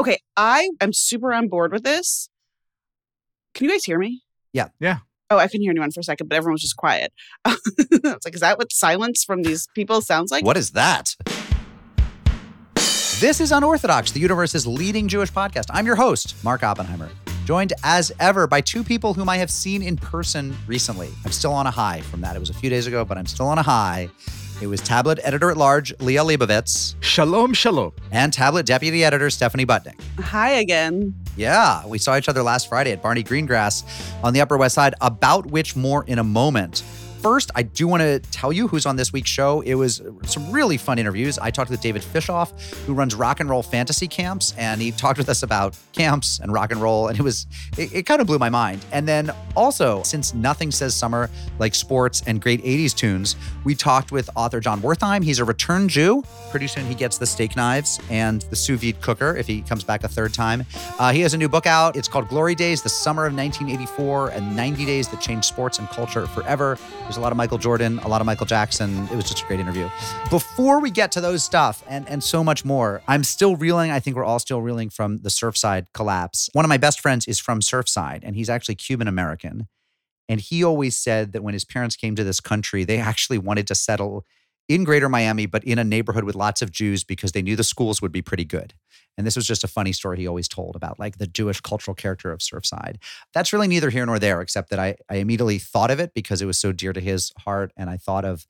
Okay, I am super on board with this. Can you guys hear me? Yeah. Yeah. Oh, I couldn't hear anyone for a second, but everyone was just quiet. I was like, is that what silence from these people sounds like? What is that? This is Unorthodox, the universe's leading Jewish podcast. I'm your host, Mark Oppenheimer, joined as ever by two people whom I have seen in person recently. I'm still on a high from that. It was a few days ago, but I'm still on a high. It was Tablet editor at large, Liel Leibovitz, Shalom, shalom. and Tablet deputy editor, Stephanie Butnick. Hi again. Yeah, we saw each other last Friday at Barney Greengrass on the Upper West Side, about which more in a moment. First, I do want to tell you who's on this week's show. It was some really fun interviews. I talked with David Fishoff, who runs rock and roll fantasy camps, and he talked with us about camps and rock and roll, and it was it, it kind of blew my mind. And then also, since nothing says summer like sports and great 80s tunes, we talked with author Jon Wertheim. He's a return Jew. Pretty soon he gets the steak knives and the sous vide cooker if he comes back a third time. Uh, he has a new book out. It's called Glory Days, the Summer of 1984 and 90 Days That Changed Sports and Culture Forever. There's a lot of Michael Jordan, a lot of Michael Jackson. It was just a great interview. Before we get to those stuff and, and so much more, I'm still reeling. I think we're all still reeling from the Surfside collapse. One of my best friends is from Surfside, and he's actually Cuban American. And he always said that when his parents came to this country, they actually wanted to settle in greater Miami, but in a neighborhood with lots of Jews because they knew the schools would be pretty good. And this was just a funny story he always told about like the Jewish cultural character of Surfside. That's really neither here nor there, except that I, I immediately thought of it because it was so dear to his heart. And I thought of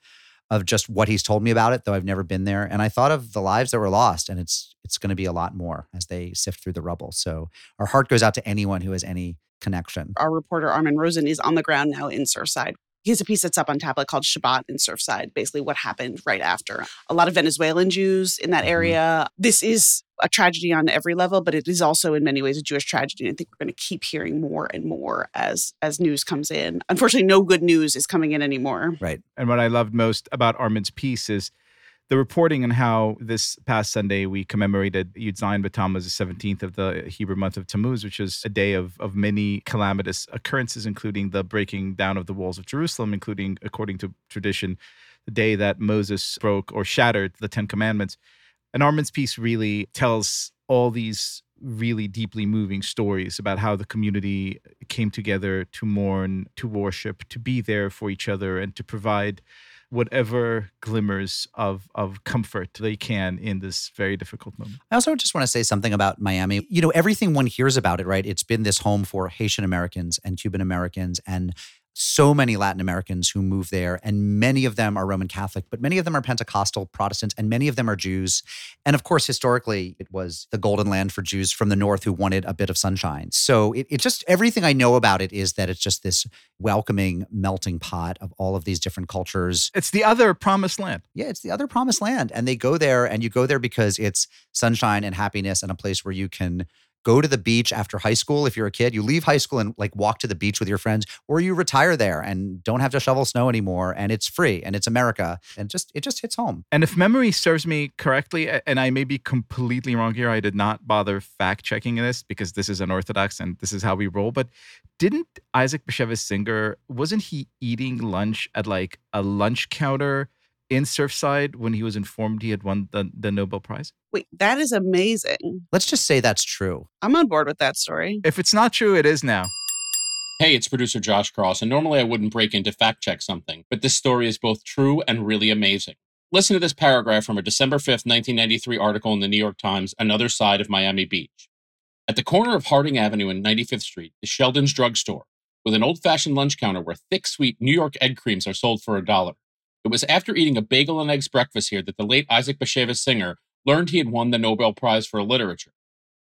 of just what he's told me about it, though I've never been there. And I thought of the lives that were lost, and it's it's going to be a lot more as they sift through the rubble. So our heart goes out to anyone who has any connection. Our reporter Armin Rosen is on the ground now in Surfside. He has a piece that's up on tablet called Shabbat in Surfside, basically what happened right after. A lot of Venezuelan Jews in that Mhm. area. This is a tragedy on every level, but it is also in many ways a Jewish tragedy. And I think we're going to keep hearing more and more as as news comes in. Unfortunately, no good news is coming in anymore. Right. And what I loved most about Armin's piece is the reporting on how this past Sunday we commemorated Yud Zayin B'Tammuz, the 17th of the Hebrew month of Tammuz, which is a day of, of many calamitous occurrences, including the breaking down of the walls of Jerusalem, including, according to tradition, the day that Moses broke or shattered the Ten Commandments. And Armin's piece really tells all these really deeply moving stories about how the community came together to mourn, to worship, to be there for each other, and to provide whatever glimmers of of comfort they can in this very difficult moment. I also just want to say something about Miami. You know, everything one hears about it, right? It's been this home for Haitian Americans and Cuban Americans and so many Latin Americans who move there, and many of them are Roman Catholic, but many of them are Pentecostal Protestants, and many of them are Jews. And of course, historically, it was the golden land for Jews from the north who wanted a bit of sunshine. So it, it just, everything I know about it is that it's just this welcoming melting pot of all of these different cultures. It's the other promised land. Yeah, it's the other promised land. And they go there, and you go there because it's sunshine and happiness and a place where you can go to the beach after high school if you're a kid. You leave high school and like walk to the beach with your friends, or you retire there and don't have to shovel snow anymore. And it's free and it's America. And just it just hits home. And if memory serves me correctly, and I may be completely wrong here, I did not bother fact checking this because this is unorthodox and this is how we roll. But didn't Isaac Bashevis Singer wasn't he eating lunch at like a lunch counter in Surfside when he was informed he had won the, the Nobel Prize? Wait, that is amazing. Let's just say that's true. I'm on board with that story. If it's not true, it is now. Hey, it's producer Josh Cross, and normally I wouldn't break into fact check something, but this story is both true and really amazing. Listen to this paragraph from a December 5th, 1993 article in the New York Times, Another Side of Miami Beach. At the corner of Harding Avenue and 95th Street is Sheldon's Drugstore, with an old fashioned lunch counter where thick, sweet New York egg creams are sold for a dollar. It was after eating a bagel and eggs breakfast here that the late Isaac Bashevis Singer learned he had won the Nobel Prize for Literature.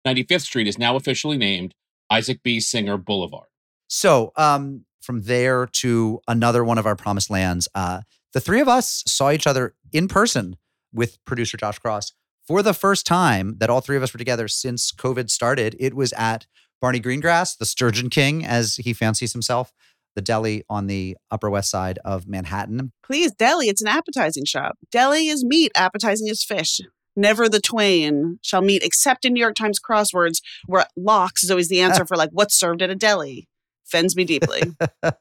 95th Street is now officially named Isaac B. Singer Boulevard. So um, from there to another one of our promised lands, uh, the three of us saw each other in person with producer Josh Cross for the first time that all three of us were together since COVID started. It was at Barney Greengrass, the Sturgeon King, as he fancies himself, the deli on the Upper West Side of Manhattan. Please, deli, it's an appetizing shop. Deli is meat, appetizing is fish. Never the twain shall meet except in New York Times crosswords, where lox is always the answer for like what's served at a deli. Offends me deeply.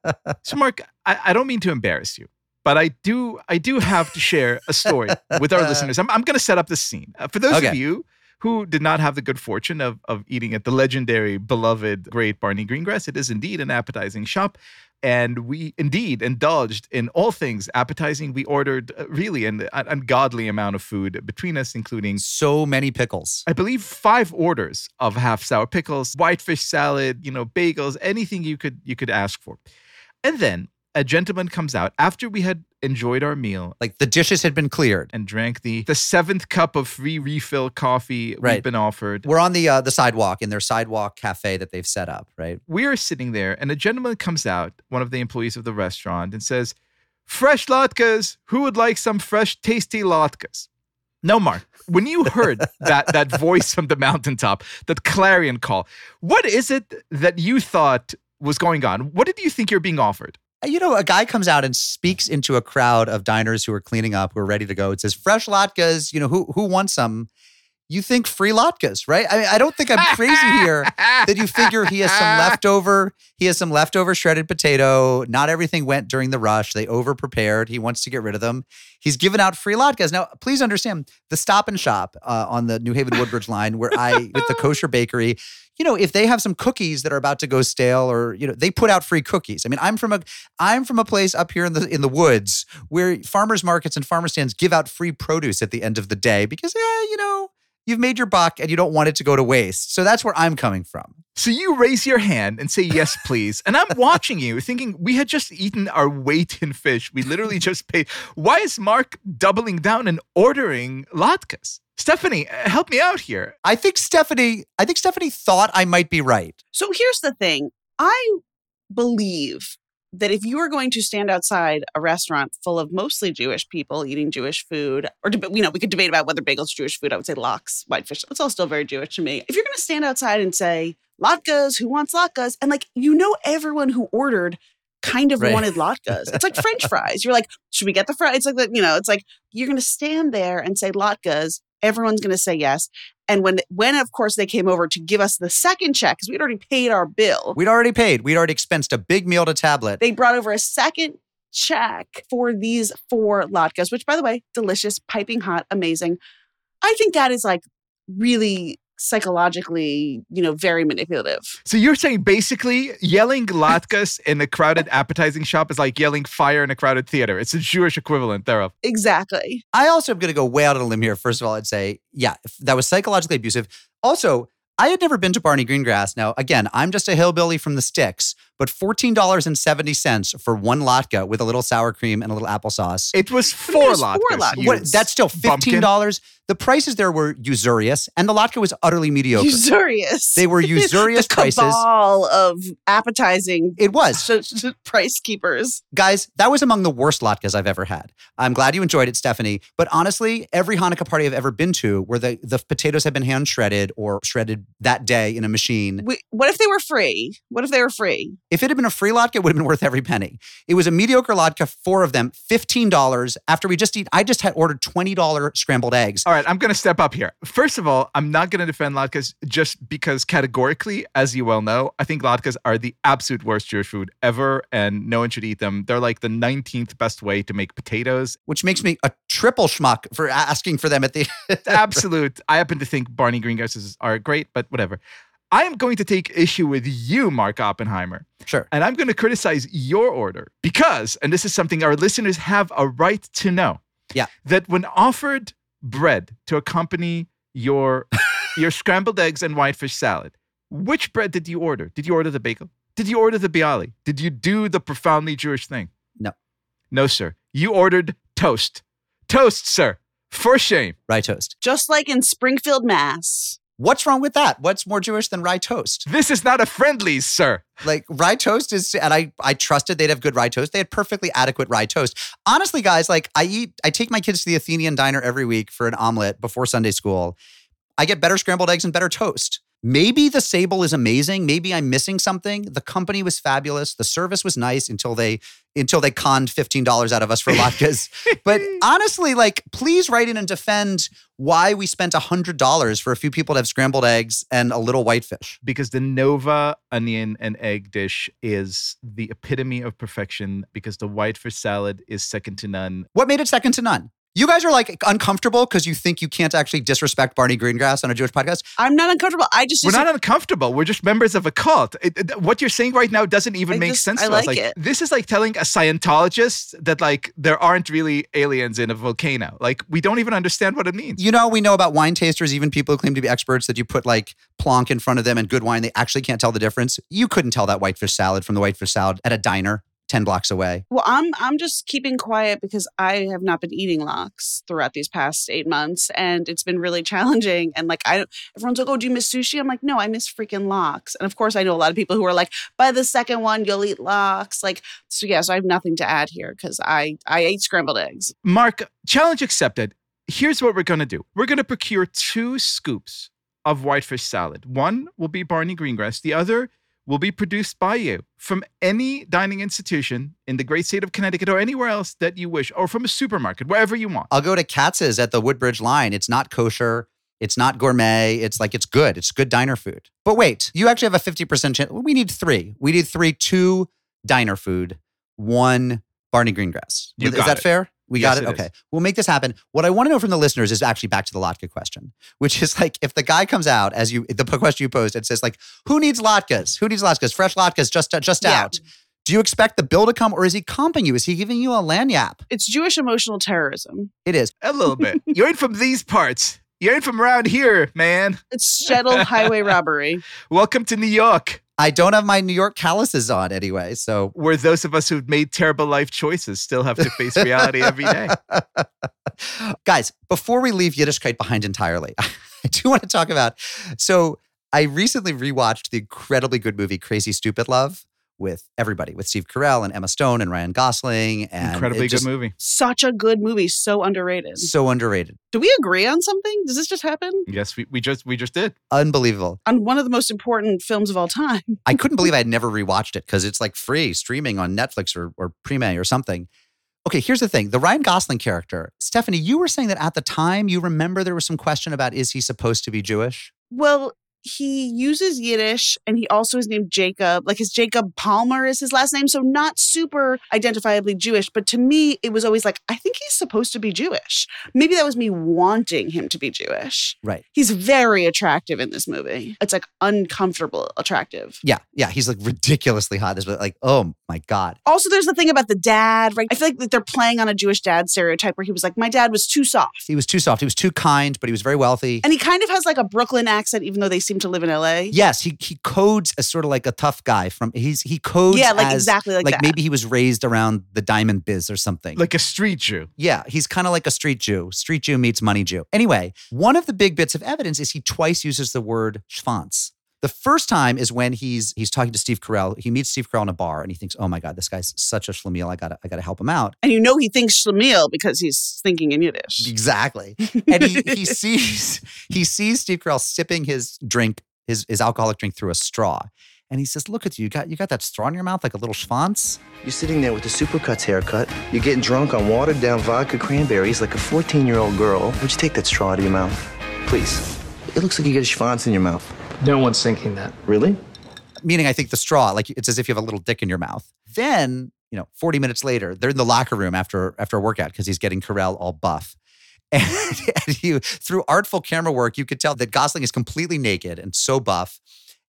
So, Mark, I, I don't mean to embarrass you, but I do. I do have to share a story with our listeners. I'm, I'm going to set up the scene Uh, for those of you who did not have the good fortune of, of eating at the legendary, beloved, great Barney Greengrass. It is indeed an appetizing shop. And we indeed indulged in all things appetizing. We ordered uh, really an, an ungodly amount of food between us, including So many pickles. I believe five orders of half sour pickles, whitefish salad, you know, bagels, anything you could you could ask for. And then a gentleman comes out after we had enjoyed our meal Like the dishes had been cleared. and drank the the seventh cup of free refill coffee we've been offered. We're on the uh, the sidewalk in their sidewalk cafe that they've set up, right? We are sitting there, and a gentleman comes out, one of the employees of the restaurant, and says, "Fresh latkes. Who would like some fresh, tasty latkes?" No, Mark. When you heard that that voice from the mountaintop, that clarion call, what is it that you thought was going on? What did you think you're being offered? You know, a guy comes out and speaks into a crowd of diners who are cleaning up, who are ready to go. It says, "Fresh latkes." You know, who who wants some? You think free latkes, right? I mean, I don't think I'm crazy here that you figure he has some leftover. He has some leftover shredded potato. Not everything went during the rush. They over prepared. He wants to get rid of them. He's given out free latkes. Now, please understand the Stop and Shop uh, on the New Haven Woodbridge line, where I with the kosher bakery. You know, if they have some cookies that are about to go stale, or you know, they put out free cookies. I mean, I'm from a I'm from a place up here in the in the woods where farmers markets and farmer stands give out free produce at the end of the day because, yeah, you know, you've made your buck and you don't want it to go to waste. So that's where I'm coming from. So you raise your hand and say yes, please. And I'm watching you thinking we had just eaten our weight in fish. We literally just paid. Why is Mark doubling down and ordering latkes? Stephanie, uh, help me out here. I think Stephanie, I think Stephanie thought I might be right. So here's the thing. I believe that if you are going to stand outside a restaurant full of mostly Jewish people eating Jewish food, or deb- you know, we could debate about whether bagels are Jewish food. I would say lox, whitefish. It's all still very Jewish to me. If you're going to stand outside and say latkes, who wants latkes, and like you know, everyone who ordered kind of Right. wanted latkes. It's like French fries. You're like, should we get the fries? It's like that. You know, it's like you're going to stand there and say latkes. Everyone's going to say yes. And when, when of course they came over to give us the second check because we'd already paid our bill, We'd already paid. We'd already expensed a big meal to tablet. they brought over a second check for these four latkes, which by the way, delicious, piping hot, amazing. I think that is like really psychologically, you know, very manipulative. So you're saying basically yelling latkes in a crowded appetizing shop is like yelling fire in a crowded theater. It's a Jewish equivalent thereof. Exactly. I also am going to go way out on a limb here. First of all, I'd say, yeah, that was psychologically abusive. Also, I had never been to Barney Greengrass. Now, again, I'm just a hillbilly from the sticks, but $14.70 for one latke with a little sour cream and a little applesauce. It was it four was four latkes. latkes. What, that's still $15. The prices there were usurious, and the latke was utterly mediocre. Usurious. They were usurious the prices. cabal of appetizing It was. sh- sh- price keepers. Guys, that was among the worst latkes I've ever had. I'm glad you enjoyed it, Stephanie. But honestly, every Hanukkah party I've ever been to where the, the potatoes have been hand shredded or shredded that day in a machine, We, what if they were free? What if they were free? If it had been a free latke, it would have been worth every penny. It was a mediocre latke, four of them, $15. After we just eat, I just had ordered $20 scrambled eggs. All right, I'm going to step up here. First of all, I'm not going to defend latkes just because categorically, as you well know, I think latkes are the absolute worst Jewish food ever, and no one should eat them. They're like the 19th best way to make potatoes. Which makes me a triple schmuck for asking for them at the. Absolute. I happen to think Barney Greengrasses are great, but whatever. I am going to take issue with you, Mark Oppenheimer. Sure. And I'm going to criticize your order because, and this is something our listeners have a right to know. Yeah. That when offered bread to accompany your your scrambled eggs and whitefish salad, which bread did you order? Did you order the bagel? Did you order the bialy? Did you do the profoundly Jewish thing? No. No, sir. You ordered toast. Toast, sir. For shame. Rye toast. Just like in Springfield, Mass. What's wrong with that? What's more Jewish than rye toast? This is not a Friendly's, sir. Like rye toast is, and I I trusted they'd have good rye toast. They had perfectly adequate rye toast. Honestly, guys, like I eat, I take my kids to the Athenian diner every week for an omelet before Sunday school. I get better scrambled eggs and better toast. Maybe the Sable is amazing. Maybe I'm missing something. The company was fabulous. The service was nice until they until they conned fifteen dollars out of us for latkes. but honestly, like, please write in and defend why we spent hundred dollars for a few people to have scrambled eggs and a little whitefish. because the Nova onion and egg dish is the epitome of perfection because the whitefish salad is second to none. What made it second to none? You guys are like uncomfortable because you think you can't actually disrespect Barney Greengrass on a Jewish podcast. I'm not uncomfortable. I just, We're just not uncomfortable. We're just members of a cult. It- it- what you're saying right now doesn't even I make just- sense I to us. like Like it. this is like telling a Scientologist that like there aren't really aliens in a volcano. Like we don't even understand what it means. You know, we know about wine tasters, even people who claim to be experts, that you put like plonk in front of them and good wine, they actually can't tell the difference. You couldn't tell that whitefish salad from the whitefish salad at a diner 10 blocks away. Well, I'm I'm just keeping quiet because I have not been eating lox throughout these past eight months, and it's been really challenging. And like, I don't. Everyone's like, "Oh, do you miss sushi?" I'm like, "No, I miss freaking lox." And of course, I know a lot of people who are like, "By the second one, you'll eat lox." Like, so yeah. So I have nothing to add here because I I ate scrambled eggs. Mark, challenge accepted. Here's what we're gonna do. We're gonna procure two scoops of whitefish salad. One will be Barney Greengrass. The other will be produced by you from any dining institution in the great state of Connecticut or anywhere else that you wish, or from a supermarket, wherever you want. I'll go to Katz's at the Woodbridge line. It's not kosher. It's not gourmet. It's like it's good. It's good diner food. But wait, you actually have a 50% chance. We need three. We need three, two diner food, one Barney Greengrass. You is that it. fair? We Yes, got it? it is. okay. We'll make this happen. What I want to know from the listeners is actually back to the latke question, which is like if the guy comes out as you, the question you posed, and says like, who needs latkes? Who needs latkes? Fresh latkes just, uh, just Yeah. out. Do you expect the bill to come or is he comping you? Is he giving you a lagniappe? It's Jewish emotional terrorism. It is. A little bit. you ain't from these parts. You ain't from around here, man. It's shtetl highway robbery. Welcome to New York, I don't have my New York calluses on anyway. So where those of us who've made terrible life choices still have to face reality every day. Guys, before we leave Yiddishkeit behind entirely, I do want to talk about. So, I recently rewatched the incredibly good movie Crazy Stupid Love with everybody, with Steve Carell and Emma Stone and Ryan Gosling. And Incredibly good movie. Such a good movie. So underrated. So underrated. Do we agree on something? Does this just happen? Yes, we, we just we just did. Unbelievable. On one of the most important films of all time. I couldn't believe I had never rewatched it because it's like free streaming on Netflix or, or Prime or something. Okay, here's the thing. The Ryan Gosling character, Stephanie, you were saying that at the time you remember there was some question about is he supposed to be Jewish? Well, he uses Yiddish and he also is named Jacob. Like his Jacob Palmer is his last name. So not super identifiably Jewish. But to me, it was always like, I think he's supposed to be Jewish. Maybe that was me wanting him to be Jewish. Right. He's very attractive in this movie. It's like uncomfortable attractive. Yeah, yeah, he's like ridiculously hot. This, like, oh my god. Also, there's the thing about the dad, right? I feel like that they're playing on a Jewish dad stereotype where he was like, my dad was too soft. He was too soft. He was too kind, but he was very wealthy. And he kind of has like a Brooklyn accent, even though they seem to live in LA. yes, he he codes as sort of like a tough guy from he's he codes Yeah, like as, exactly like, like that. maybe he was raised around the diamond biz or something. Like a street Jew. yeah, he's kind of like a street Jew. Street Jew meets money Jew. Anyway, one of the big bits of evidence is he twice uses the word schwanz. The first time is when he's he's talking to Steve Carell. He meets Steve Carell in a bar and he thinks, "Oh my god, this guy's such a schlemiel. I gotta I gotta help him out." And you know he thinks Shlemiel because he's thinking in Yiddish. Exactly. and he, he sees he sees Steve Carell sipping his drink, his, his alcoholic drink through a straw. And he says, Look at you, you got you got that straw in your mouth like a little schwanz. You're sitting there with the supercuts haircut. You're getting drunk on watered down vodka cranberries like a 14 year old girl. Would you take that straw out of your mouth? Please. It looks like you get a schwanz in your mouth. No one's thinking that. Really? Meaning I think the straw, like it's as if you have a little dick in your mouth. Then, you know, 40 minutes later, they're in the locker room after after a workout because he's getting Carell all buff. And, and you through artful camera work, you could tell that Gosling is completely naked and so buff.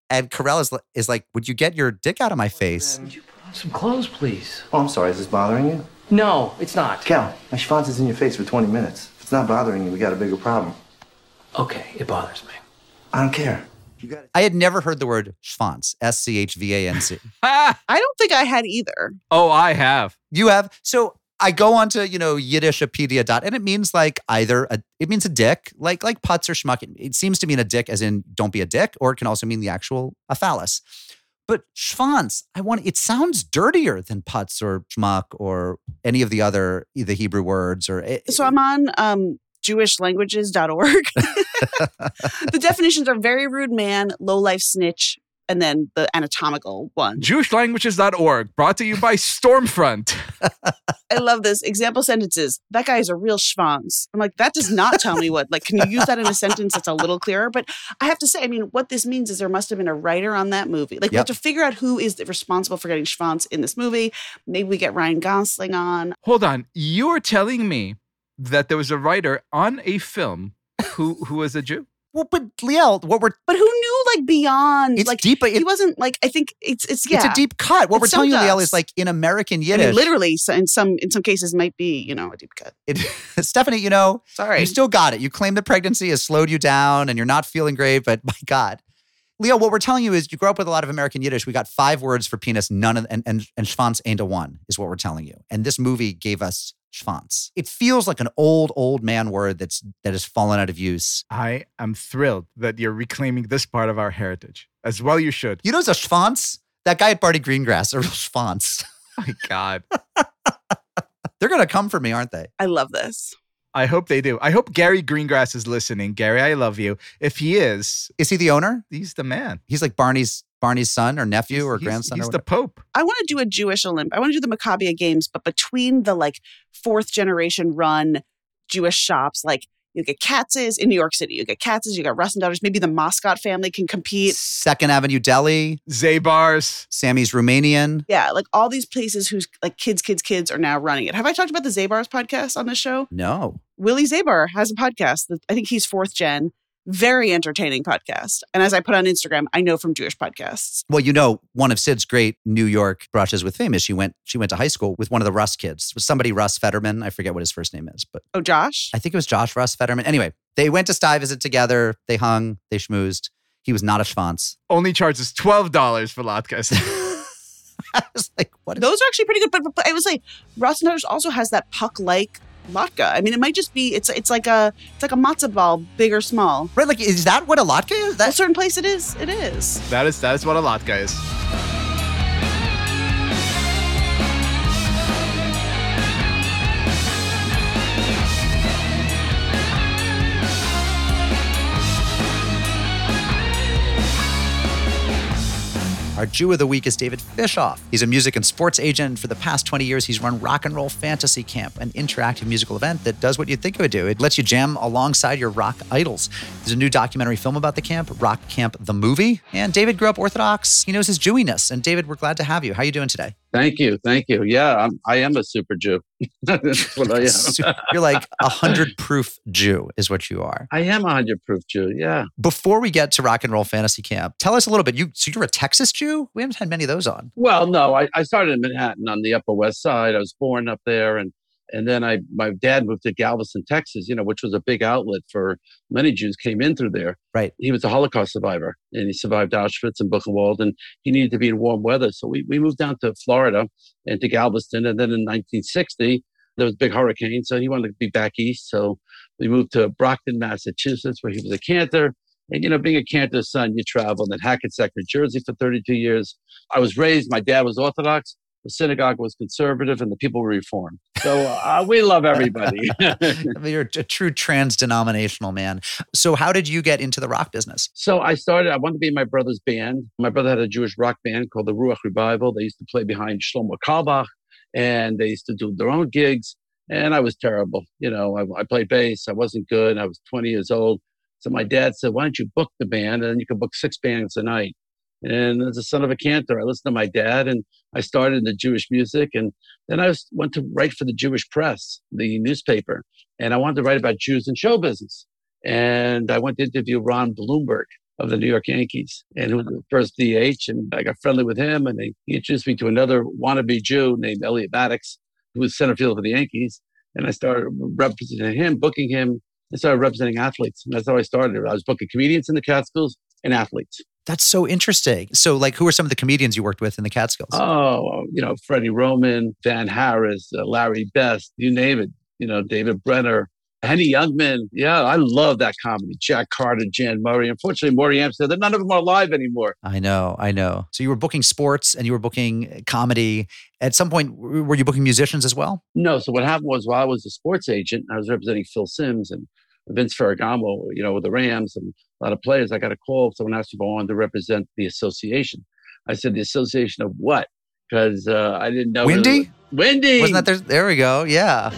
And Carell is, is like, Would you get your dick out of my face? Would you put on some clothes, please? Oh, I'm sorry. Is this bothering you? No, it's not. Cal, my schwanz is in your face for 20 minutes. If it's not bothering you, we got a bigger problem. Okay, it bothers me. I don't care. You got. I had never heard the word schwanz, S C H V A N C. Ah, don't think I had either. oh, I have. You have so I go on to you know Yiddishopedia dot and it means like either a it means a dick like like putz or schmuck. It, it seems to mean a dick as in don't be a dick, or it can also mean the actual a phallus. But schwanz, I want it sounds dirtier than putz or schmuck or any of the other the Hebrew words or it, So I'm on um, jewishlanguages.org. the definitions are very rude man, low life snitch, and then the anatomical one. JewishLanguages.org, brought to you by Stormfront. I love this. Example sentences. That guy is a real schwanz. I'm like, that does not tell me what. Like, can you use that in a sentence that's a little clearer? But I have to say, I mean, what this means is there must have been a writer on that movie. Like, we have to figure out who is responsible for getting schwanz in this movie. Maybe we get Ryan Gosling on. Hold on. You're telling me that there was a writer on a film who who was a Jew? Well, but Liel, what we're But who knew like beyond it's like deep. he wasn't like I think it's it's yeah. It's a deep cut. What It's we're so telling you, Liel, is like in American I Yiddish. mean, literally so in some in some cases might be, you know, a deep cut. it, Stephanie, you know, Sorry. you still got it. You claim that pregnancy has slowed you down and you're not feeling great, but my God. Liel, what we're telling you is you grew up with a lot of American Yiddish. We got five words for penis, none of and and, and schwanz ain't a one, is what we're telling you. And this movie gave us schwanz. It feels like an old, old man word that's that has fallen out of use. I am thrilled that you're reclaiming this part of our heritage. As well you should. You know what's a schwanz? That guy at Barney Greengrass, a real schwanz. My God. They're gonna come for me, aren't they? I love this. I hope they do. I hope Gary Greengrass is listening. Gary, I love you. If he is, Is he the owner? he's the man. He's like Barney's Barney's son or nephew He's- or he's- grandson. He's or the Pope. I want to do a Jewish Olymp. I want to do the Maccabiah Games, but between the like fourth generation run Jewish shops, like you get Katz's in New York City, you get Katz's, you got Russ and Daughters. Maybe the Moscot family can compete. Second Avenue Deli, Zabar's. Sammy's Romanian. Yeah, like all these places whose like kids, kids, kids are now running it. Have I talked about the Zabar's podcast on this show? No. Willie Zabar has a podcast that I think he's fourth gen. Very entertaining podcast. And as I put on Instagram, I know from Jewish podcasts. Well, you know, one of Sid's great New York brushes with fame is she went she went to high school with one of the Russ kids. It was somebody Russ Fetterman. I forget what his first name is, but Oh, Josh? I think it was Josh Russ Fetterman. Anyway, they went to Stuyvesant together. They hung. They schmoozed. He was not a schwanz. Only charges $12 for latkes. I was like, what? Those are actually pretty good. But, but, but I was like, Russ and Daughters also has that puck like latke. I mean, it might just be it's it's like a it's like a matzo ball, big or small. right? Like, is that what a latke is? At a That certain place, it is. It is. that is that is what a latka is. Our Jew of the Week is David Fishoff. He's a music and sports agent. For the past 20 years, he's run Rock and Roll Fantasy Camp, an interactive musical event that does what you'd think it would do. It lets you jam alongside your rock idols. There's a new documentary film about the camp, Rock Camp the Movie. And David grew up Orthodox. He knows his Jewiness. And David, we're glad to have you. How are you doing today? Thank you, thank you. Yeah, I'm, I am a super Jew. That's what I am. You're like a hundred proof Jew, is what you are. I am a hundred proof Jew. Yeah. Before we get to Rock and Roll Fantasy Camp, tell us a little bit. You so you're a Texas Jew? We haven't had many of those on. Well, no, I, I started in Manhattan on the Upper West Side. I was born up there, and and then I my dad moved to Galveston, Texas. You know, which was a big outlet for many Jews came in through there. Right. He was a Holocaust survivor, and he survived Auschwitz and Buchenwald, and he needed to be in warm weather. So we we moved down to Florida and to Galveston, and then in 1960 there was a big hurricane, so he wanted to be back east. So we moved to Brockton, Massachusetts, where he was a cantor. And you know, being a cantor's son, you traveled then Hackensack, New Jersey for 32 years. I was raised, my dad was Orthodox, the synagogue was conservative, and the people were Reformed. So uh, we love everybody. You're a true trans denominational man. So how did you get into the rock business? so I started, I wanted to be in my brother's band. My brother had a Jewish rock band called the Ruach Revival. They used to play behind Shlomo Carlebach, and they used to do their own gigs. And I was terrible. You know, I, I played bass. I wasn't good. I was 20 years old. So my dad said, why don't you book the band? And then you can book six bands a night. And as a son of a cantor, I listened to my dad and I started in the Jewish music. And then I was, went to write for the Jewish Press, the newspaper. And I wanted to write about Jews and show business. And I went to interview Ron Blomberg of the New York Yankees, and who was the first DH. And I got friendly with him, and he introduced me to another wannabe Jew named Elliott Maddox, who was center field for the Yankees. And I started representing him, booking him, and started representing athletes. And that's how I started. I was booking comedians in the Catskills and athletes. That's so interesting. So, like, who are some of the comedians you worked with in the Catskills? Oh, you know, Freddie Roman, Van Harris, uh, Larry Best, you name it. You know, David Brenner, Henny Youngman. Yeah, I love that comedy. Jack Carter, Jan Murray. Unfortunately, Morey Amsterdam, none of them are alive anymore. I know, I know. So you were booking sports and you were booking comedy. At some point, were you booking musicians as well? No, so what happened was while I was a sports agent, I was representing Phil Simms and Vince Ferragamo, you know, with the Rams and a lot of players. I got a call. Someone asked if I wanted to represent the association. I said, the association of what? Because uh, I didn't know. Windy? Windy. Wasn't that there? There we go. Yeah.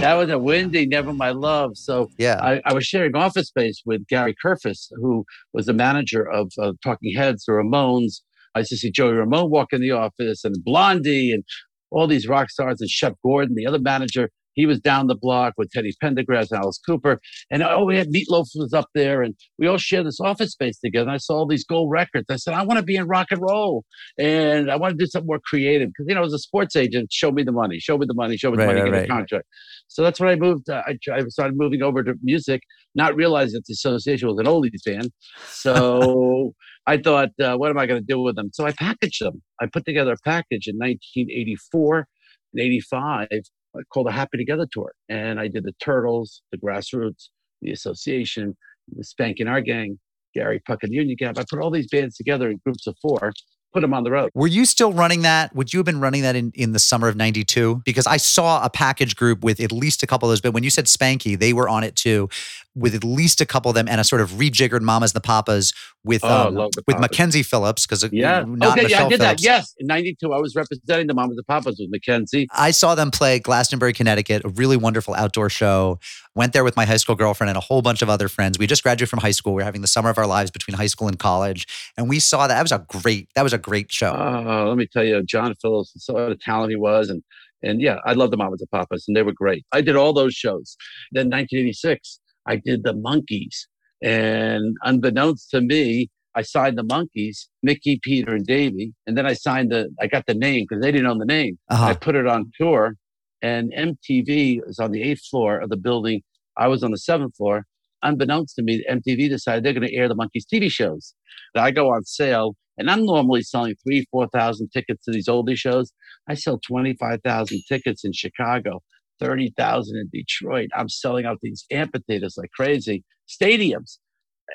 That was a windy, never my love. So Yeah. I, I was sharing office space with Gary Kurfirst, who was the manager of uh, Talking Heads, the Ramones. I used to see Joey Ramone walk in the office and Blondie and all these rock stars and Shep Gordon, the other manager, he was down the block with Teddy Pendergrass and Alice Cooper. And oh, we had Meatloaf was up there and we all shared this office space together. And I saw all these gold records. I said, I want to be in rock and roll and I want to do something more creative. Because, you know, as a sports agent, show me the money, show me the money, show me the Right, money, right, get right. a contract. So that's when I moved. Uh, I, I started moving over to music, not realizing that the association was an oldies band. So I thought, uh, what am I going to do with them? So I packaged them. I put together a package in 1984 and 85 uh, Uh, called the Happy Together Tour. And I did the Turtles, the Grassroots, the Association, the Spanky and Our Gang, Gary Puckett and the Union Gap. I put all these bands together in groups of four, put them on the road. Were you still running that? Would you have been running that in, in the summer of 92? Because I saw a package group with at least a couple of those, but when you said Spanky, they were on it too, with at least a couple of them and a sort of rejiggered Mamas and the Papas with Oh, um, the with Papas. Mackenzie Phillips, because Yeah. not okay, yeah, I did Phillips. that. Yes. In 92, I was representing the Mamas and Papas with Mackenzie. I saw them play Glastonbury, Connecticut, a really wonderful outdoor show. Went there with my high school girlfriend and a whole bunch of other friends. We just graduated from high school. We are having the summer of our lives between high school and college, and we saw that. That was a great. That was a great show. Oh, let me tell you, John Phillips, so what a talent he was. And and yeah, I love the Mamas and Papas, and they were great. I did all those shows. Then 1986, I did the Monkees. And unbeknownst to me, I signed the Monkees, Mickey, Peter, and Davey. And then I signed the, I got the name because they didn't own the name. I Uh-huh. put it on tour, and MTV was on the eighth floor of the building. I was on the seventh floor. Unbeknownst to me, MTV decided they're going to air the Monkees TV shows. And I go on sale, and I'm normally selling three, four thousand tickets to these oldie shows. I sell twenty-five thousand tickets in Chicago, thirty thousand in Detroit. I'm selling out these amphitheaters like crazy, stadiums.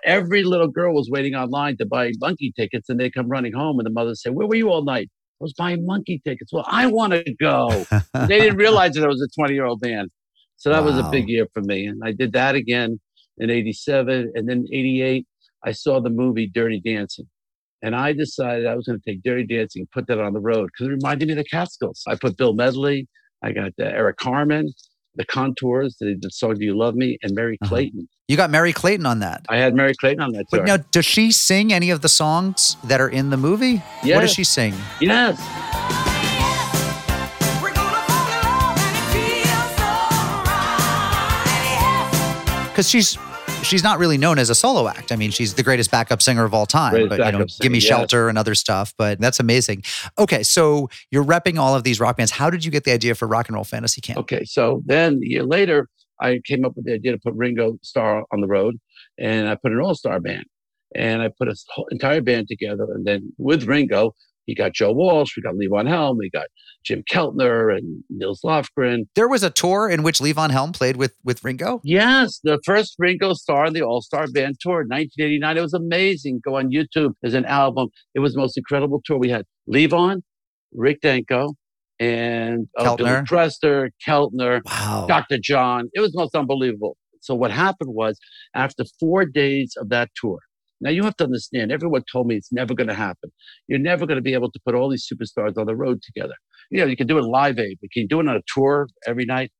Every little girl was waiting online to buy monkey tickets, and they come running home, and the mother say, "Where were you all night?" I was buying monkey tickets. Well, I want to go. they didn't realize that I was a 20 year old band. So that was a big year for me. And I did that again in 87. And then 88, I saw the movie Dirty Dancing. And I decided I was going to take Dirty Dancing and put that on the road because it reminded me of the Catskills. I put Bill Medley, I got uh, Eric Carmen, the Contours, the, the song Do You Love Me, and Merry Uh-huh. Clayton. You got Merry Clayton on that. I had Merry Clayton on that tour. But now, does she sing any of the songs that are in the movie? What does she sing? yes. Because she's she's not really known as a solo act. I mean, she's the greatest backup singer of all time. Greatest but you know, backup give me singer, yes. shelter and other stuff. But that's amazing. Okay, so you're repping all of these rock bands. How did you get the idea for Rock and Roll Fantasy Camp? Okay, so then a year later, I came up with the idea to put Ringo Starr on the road, and I put an all-star band, and I put a whole entire band together, and then with Ringo, he got Joe Walsh, we got Levon Helm, we got Jim Keltner and Nils Lofgren. There was a tour in which Levon Helm played with with Ringo. Yes, the first Ringo Starr and the All Star Band tour, in 1989. It was amazing. Go on YouTube. There's an album. It was the most incredible tour. We had Levon, Rick Danko, and uh, Billy Keltner. Preston, Keltner. Wow. Dr. John. It was most unbelievable. So what happened was after four days of that tour, now you have to understand, everyone told me it's never going to happen. You're never going to be able to put all these superstars on the road together. You know, you can do it live aid, but can you do it on a tour every night?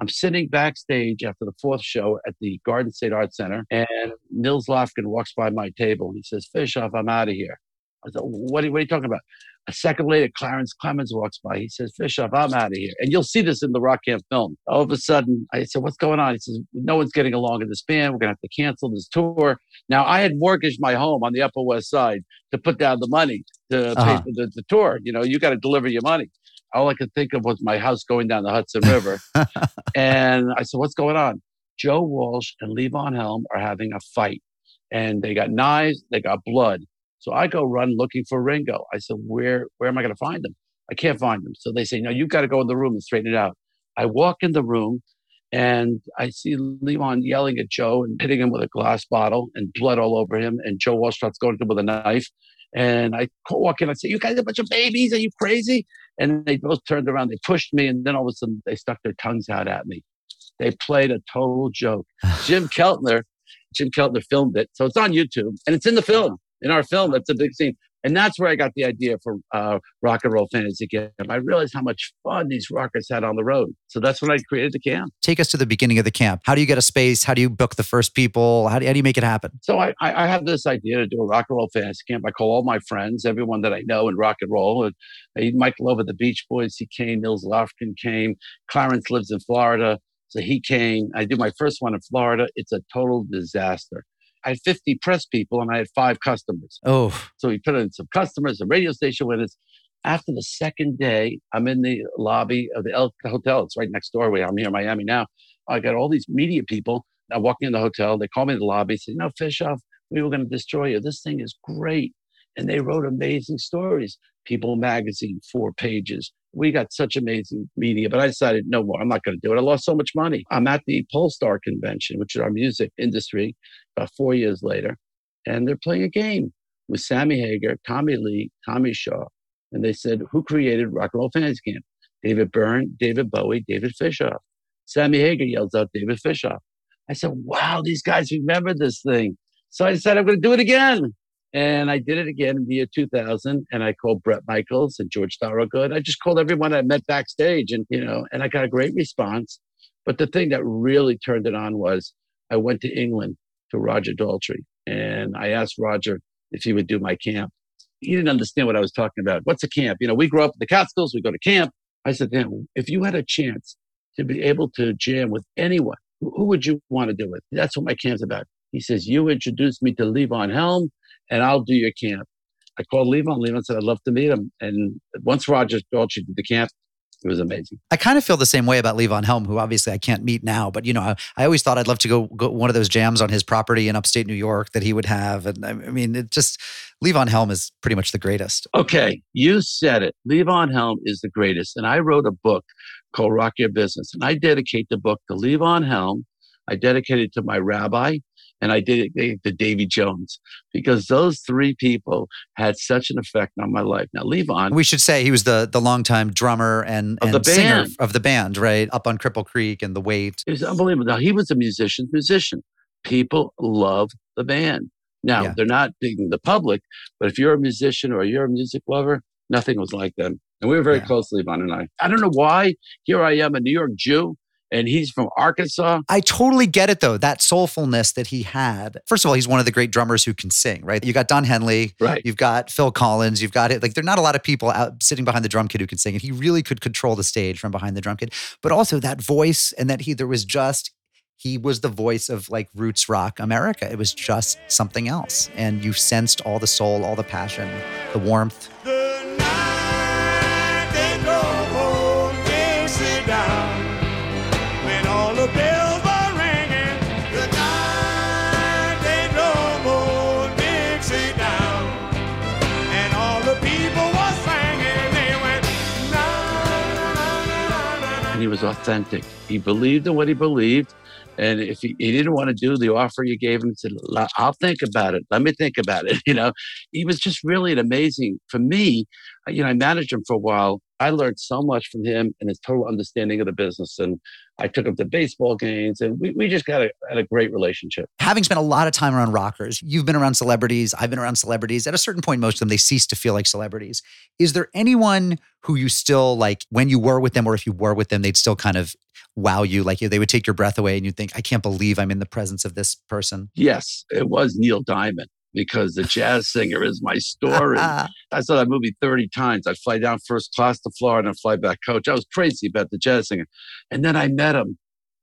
I'm sitting backstage after the fourth show at the Garden State Art Center, and Nils Lofgren walks by my table and he says, Fishoff, I'm out of here. I said, what are, what are you talking about? A second later, Clarence Clemons walks by. He says, Fishoff, I'm out of here. And you'll see this in the Rock Camp film. All of a sudden, I said, What's going on? He says, No one's getting along in this band. We're going to have to cancel this tour. Now, I had mortgaged my home on the Upper West Side to put down the money to Uh-huh. pay for the, the tour. You know, you got to deliver your money. All I could think of was my house going down the Hudson River. and I said, What's going on? Joe Walsh and Levon Helm are having a fight. And they got knives, they got blood. So I go run looking for Ringo. I said, Where where am I gonna find him? I can't find him. So they say, No, you've got to go in the room and straighten it out. I walk in the room and I see Levon yelling at Joe and hitting him with a glass bottle and blood all over him. And Joe Walsh starts going to him with a knife. And I walk in, I say, You guys are a bunch of babies. Are you crazy? And they both turned around, they pushed me, and then all of a sudden they stuck their tongues out at me. They played a total joke. Jim Keltner, Jim Keltner filmed it. So it's on YouTube and it's in the film. In our film, that's a big scene. And that's where I got the idea for uh, Rock and Roll Fantasy Camp. I realized how much fun these rockers had on the road. So that's when I created the camp. Take us to the beginning of the camp. How do you get a space? How do you book the first people? How do, how do you make it happen? So I, I I have this idea to do a rock and roll fantasy camp. I call all my friends, everyone that I know in rock and roll. I, Mike Love of the Beach Boys, he came. Nils Lofgren came. Clarence lives in Florida. So he came. I did my first one in Florida. It's a total disaster. I had 50 press people and I had five customers. Oh, So we put in some customers, a radio station us. After the second day, I'm in the lobby of the El Hotel. It's right next door where I'm here in Miami now. I got all these media people. I'm walking in the hotel. They call me in the lobby. Say, "No, Fishoff, we were going to destroy you. This thing is great." And they wrote amazing stories. People Magazine, four pages. We got such amazing media, but I decided no more. I'm not going to do it. I lost so much money. I'm at the Pollstar convention, which is our music industry, about four years later, and they're playing a game with Sammy Hagar, Tommy Lee, Tommy Shaw, and they said, "Who created Rock and Roll Fantasy Camp?" David Byrne, David Bowie, David Fishoff. Sammy Hagar yells out, "David Fishoff." I said, "Wow, these guys remember this thing." So I decided I'm going to do it again. And I did it again in the year 2000. And I called Bret Michaels and George Thorogood. I just called everyone I met backstage and, you know, and I got a great response. But the thing that really turned it on was I went to England to Roger Daltrey and I asked Roger if he would do my camp. He didn't understand what I was talking about. What's a camp? You know, we grew up in the Catskills, we go to camp. I said him, if you had a chance to be able to jam with anyone, who would you want to do it? That's what my camp's about. He says, You introduced me to Levon Helm, and I'll do your camp. I called Levon. Levon said, I'd love to meet him. And once Roger Daltrey did the camp, it was amazing. I kind of feel the same way about Levon Helm, who obviously I can't meet now, but you know, I, I always thought I'd love to go, go one of those jams on his property in upstate New York that he would have. And I I mean, it just Levon Helm is pretty much the greatest. Okay, you said it. Levon Helm is the greatest. And I wrote a book called Rock Your Business. And I dedicate the book to Levon Helm. I dedicate it to my rabbi and I did it to Davy Jones because those three people had such an effect on my life. Now, Levon, We should say he was the the longtime drummer and, Of and the singer band. of the band, right? Up on Cripple Creek and The Weight. it was unbelievable. Now, he was a musician's musician. People love the band. Now, Yeah. they're not in the public, but if you're a musician or you're a music lover, nothing was like them. And we were very Yeah. close, Levon and I. I don't know why. Here I am, a New York Jew, and he's from Arkansas. I totally get it though. That soulfulness that he had. First of all, he's one of the great drummers who can sing, right? You got Don Henley, Right. you've got Phil Collins, you've got it. Like, there are not a lot of people out sitting behind the drum kit who can sing. And he really could control the stage from behind the drum kit. But also that voice and that he, there was just, he was the voice of like roots rock America. It was just something else. And you sensed all the soul, all the passion, the warmth. The was authentic. He believed in what he believed. And if he, he didn't want to do the offer you gave him, he said, I'll think about it. Let me think about it. You know, he was just really an amazing, for me, you know, I managed him for a while. I learned so much from him and his total understanding of the business. And I took him to baseball games and we, we just got a, had a great relationship. having spent a lot of time around rockers, you've been around celebrities, I've been around celebrities. At a certain point, most of them, they cease to feel like celebrities. Is there anyone who you still like when you were with them, or if you were with them, they'd still kind of wow you? Like they would take your breath away and you'd think, I can't believe I'm in the presence of this person. Yes, it was Neil Diamond because the jazz singer is my story. I saw that movie 30 times. I'd fly down first class to Florida and fly back coach. I was crazy about the jazz singer. And then I met him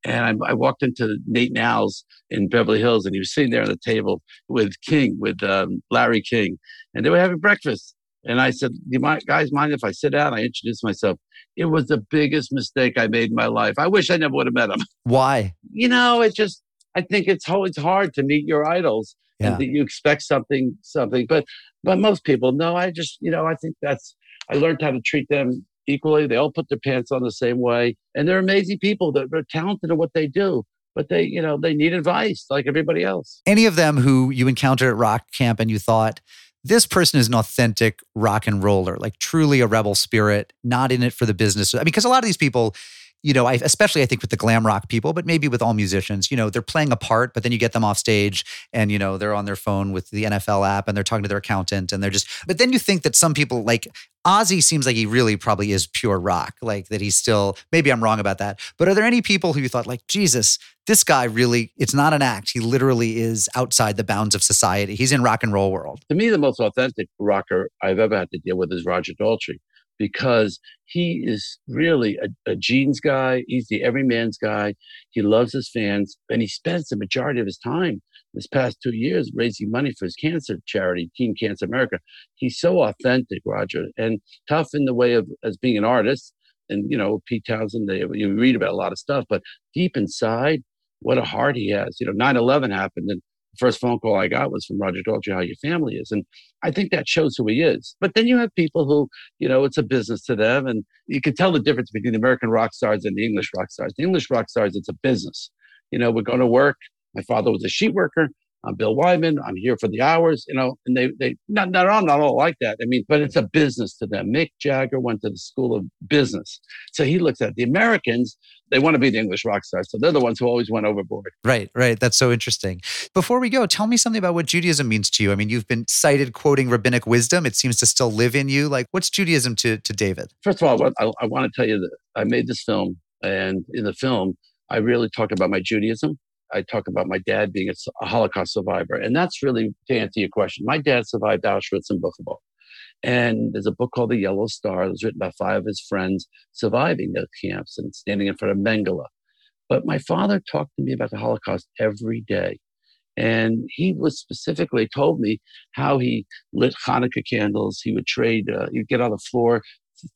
and I, I walked into Nate 'n Al's in Beverly Hills and he was sitting there on the table with King, with um, Larry King, and they were having breakfast. And I said, Do you mind, guys mind if I sit down? I introduced myself. It was the biggest mistake I made in my life. I wish I never would have met him. Why? You know, it just, I think it's always hard to meet your idols Yeah. and that you expect something, something. But, but most people, no, I just, you know, I think that's, I learned how to treat them equally. They all put their pants on the same way. And they're amazing people that are talented at what they do. But they, you know, they need advice like everybody else. Any of them who you encounter at rock camp and you thought, this person is an authentic rock and roller, like truly a rebel spirit, not in it for the business. I mean, because a lot of these people, you know, I, especially I think with the glam rock people, but maybe with all musicians, you know, they're playing a part, but then you get them off stage and, you know, they're on their phone with the NFL app and they're talking to their accountant and they're just, but then you think that some people like Ozzy seems like he really probably is pure rock, like that he's still, maybe I'm wrong about that. But are there any people who you thought, like, Jesus, this guy really, it's not an act. He literally is outside the bounds of society. He's in rock and roll world. To me, the most authentic rocker I've ever had to deal with is Roger Daltrey because he is really a, a jeans guy. He's the everyman's guy. He loves his fans and he spends the majority of his time this past two years raising money for his cancer charity, Teen Cancer America. He's so authentic, Roger, and tough in the way of as being an artist. And you know, Pete Townshend, they, you read about a lot of stuff, but deep inside, what a heart he has. You know, 9-11 happened and first phone call I got was from Roger Daltrey, how your family is. And I think that shows who he is. But then you have people who, you know, it's a business to them. And you can tell the difference between the American rock stars and the English rock stars. The English rock stars, it's a business. You know, we're going to work. My father was a sheet worker. I'm Bill Wyman. I'm here for the hours, you know, and they, they, not, not all, not all like that. I mean, but it's a business to them. Mick Jagger went to the school of business. So he looks at the Americans, they want to be the English rock stars. So they're the ones who always went overboard. Right, right. That's so interesting. Before we go, tell me something about what Judaism means to you. I mean, you've been cited quoting rabbinic wisdom. It seems to still live in you. Like, what's Judaism to, to David? First of all, I, I want to tell you that I made this film, and in the film, I really talk about my Judaism. I talk about my dad being a Holocaust survivor, and that's really to answer your question. My dad survived Auschwitz and Buchenwald, and there's a book called The Yellow Star that was written by five of his friends surviving those camps and standing in front of Mengele. But my father talked to me about the Holocaust every day. And he was specifically told me how he lit Hanukkah candles. He would trade, uh, he'd get on the floor,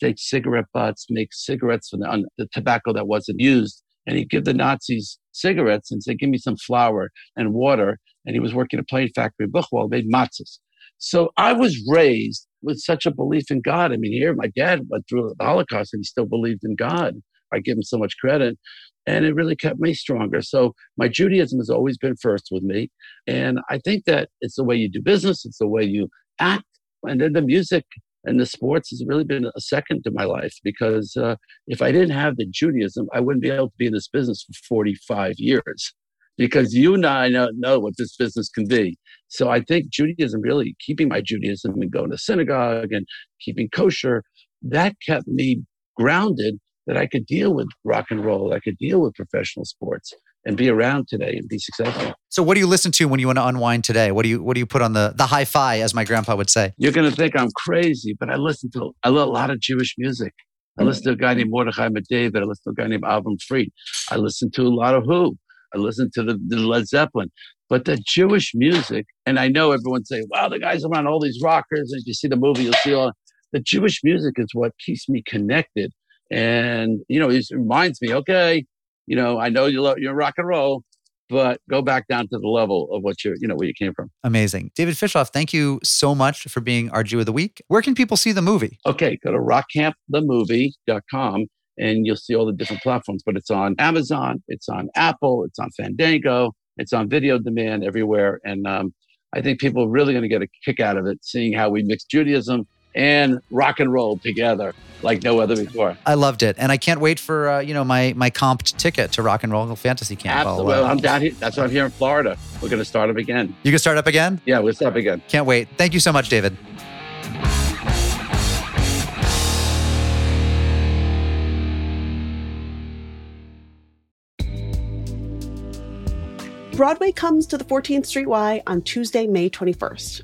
take cigarette butts, make cigarettes from the, the tobacco that wasn't used. And he'd give the Nazis cigarettes and say, give me some flour and water. And he was working at a plane factory in Buchenwald, made matzahs. So I was raised with such a belief in God. I mean, here my dad went through the Holocaust and he still believed in God. I give him so much credit. And it really kept me stronger. So my Judaism has always been first with me. And I think that it's the way you do business, it's the way you act. And then the music and the sports has really been a second to my life because uh, if I didn't have the Judaism, I wouldn't be able to be in this business for 45 years because you and I know, know what this business can be. So I think Judaism really keeping my Judaism and going to synagogue and keeping kosher, that kept me grounded that I could deal with rock and roll, I could deal with professional sports and be around today and be successful. So, what do you listen to when you want to unwind today? What do you What do you put on the the hi fi, as my grandpa would say? You're going to think I'm crazy, but I listen to I love a lot of Jewish music. I mm. listen to a guy named Mordechai Ben David. I listen to a guy named Avram Fried. I listen to a lot of Who. I listen to the, the Led Zeppelin. But the Jewish music, and I know everyone say, wow, the guys around all these rockers. And if you see the movie, you'll see all the Jewish music is what keeps me connected. And, you know, it reminds me, okay, you know, I know you love you're rock and roll, but go back down to the level of what you're, you know, where you came from. Amazing, David Fishoff. Thank you so much for being our Jew of the week. Where can people see the movie? Okay, go to rockcampthemovie.com and you'll see all the different platforms. But it's on Amazon, it's on Apple, it's on Fandango, it's on Video Demand everywhere. And um, I think people are really going to get a kick out of it, seeing how we mix Judaism and rock and roll together like no other before. I loved it, and I can't wait for uh, you know my my comped ticket to Rock and Roll Fantasy Camp. Absolutely. uh, I'm down here. That's why I'm here in Florida. We're going to start up again. you can start up again. Yeah, we'll start up again. Can't wait. Thank you so much, David. Broadway comes to the 14th Street Y on Tuesday, May 21st.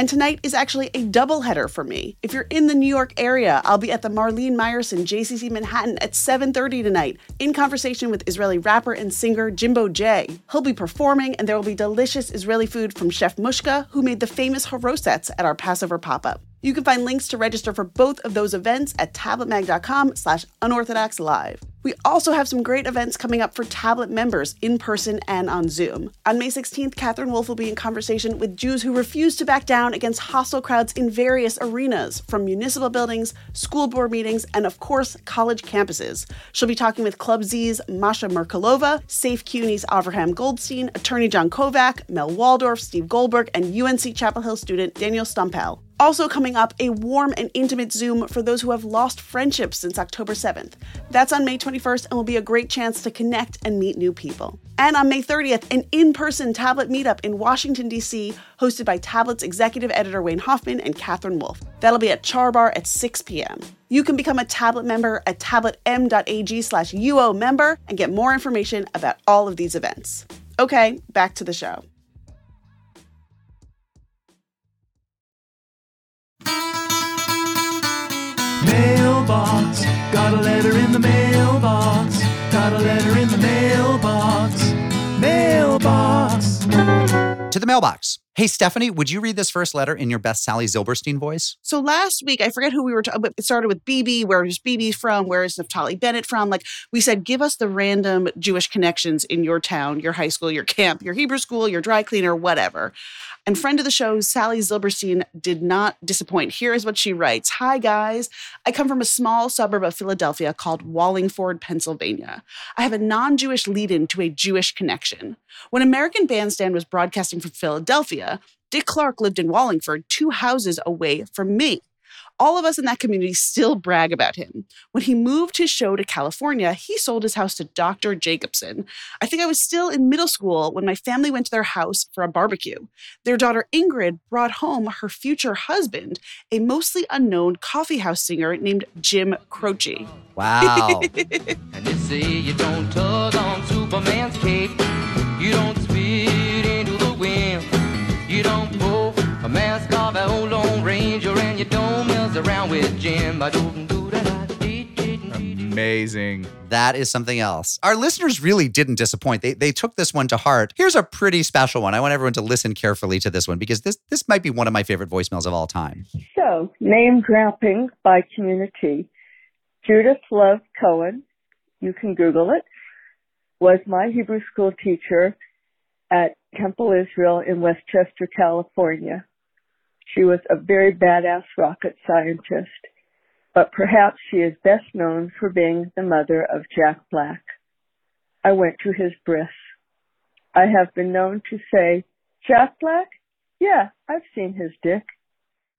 And tonight is actually a double header for me. If you're in the New York area, I'll be at the Marlene Meyerson JCC Manhattan at 7:30 tonight in conversation with Israeli rapper and singer Jimbo J. He'll be performing and there will be delicious Israeli food from Chef Mushka, who made the famous harosets at our Passover pop-up. You can find links to register for both of those events at tabletmag.com slash unorthodox live. We also have some great events coming up for Tablet members in person and on Zoom. On May 16th, Catherine Wolf will be in conversation with Jews who refuse to back down against hostile crowds in various arenas, from municipal buildings, school board meetings, and of course, college campuses. She'll be talking with Club Z's Masha Merkulova, Safe CUNY's Avraham Goldstein, attorney John Kovac, Mel Waldorf, Steve Goldberg, and UNC Chapel Hill student Daniel Stumpel. Also, coming up, a warm and intimate Zoom for those who have lost friendships since October 7th. That's on May 21st and will be a great chance to connect and meet new people. And on May 30th, an in person tablet meetup in Washington, D.C., hosted by Tablet's executive editor Wayne Hoffman and Catherine Wolf. That'll be at Char Bar at 6 p.m. You can become a tablet member at tabletm.ag slash UO member and get more information about all of these events. Okay, back to the show. Mailbox, got a letter in the mailbox. Got a letter in the mailbox. Mailbox. To the mailbox. Hey, Stephanie, would you read this first letter in your best Sally Zilberstein voice? So last week, I forget who we were talking It started with BB. Where is BB from? Where is Naftali Bennett from? Like we said, give us the random Jewish connections in your town, your high school, your camp, your Hebrew school, your dry cleaner, whatever. And friend of the show, Sally Zilberstein, did not disappoint. Here is what she writes Hi, guys. I come from a small suburb of Philadelphia called Wallingford, Pennsylvania. I have a non Jewish lead in to a Jewish connection. When American Bandstand was broadcasting from Philadelphia, Dick Clark lived in Wallingford, two houses away from me. All of us in that community still brag about him. When he moved his show to California, he sold his house to Dr. Jacobson. I think I was still in middle school when my family went to their house for a barbecue. Their daughter Ingrid brought home her future husband, a mostly unknown coffeehouse singer named Jim Croce. Wow. with Jim. I don't do that. Amazing. that is something else. Our listeners really didn't disappoint. They, they took this one to heart. Here's a pretty special one. I want everyone to listen carefully to this one because this, this might be one of my favorite voicemails of all time. So, name dropping by community. Judith Love Cohen, you can Google it, was my Hebrew school teacher at Temple Israel in Westchester, California. She was a very badass rocket scientist, but perhaps she is best known for being the mother of Jack Black. I went to his bris. I have been known to say, Jack Black? Yeah, I've seen his dick.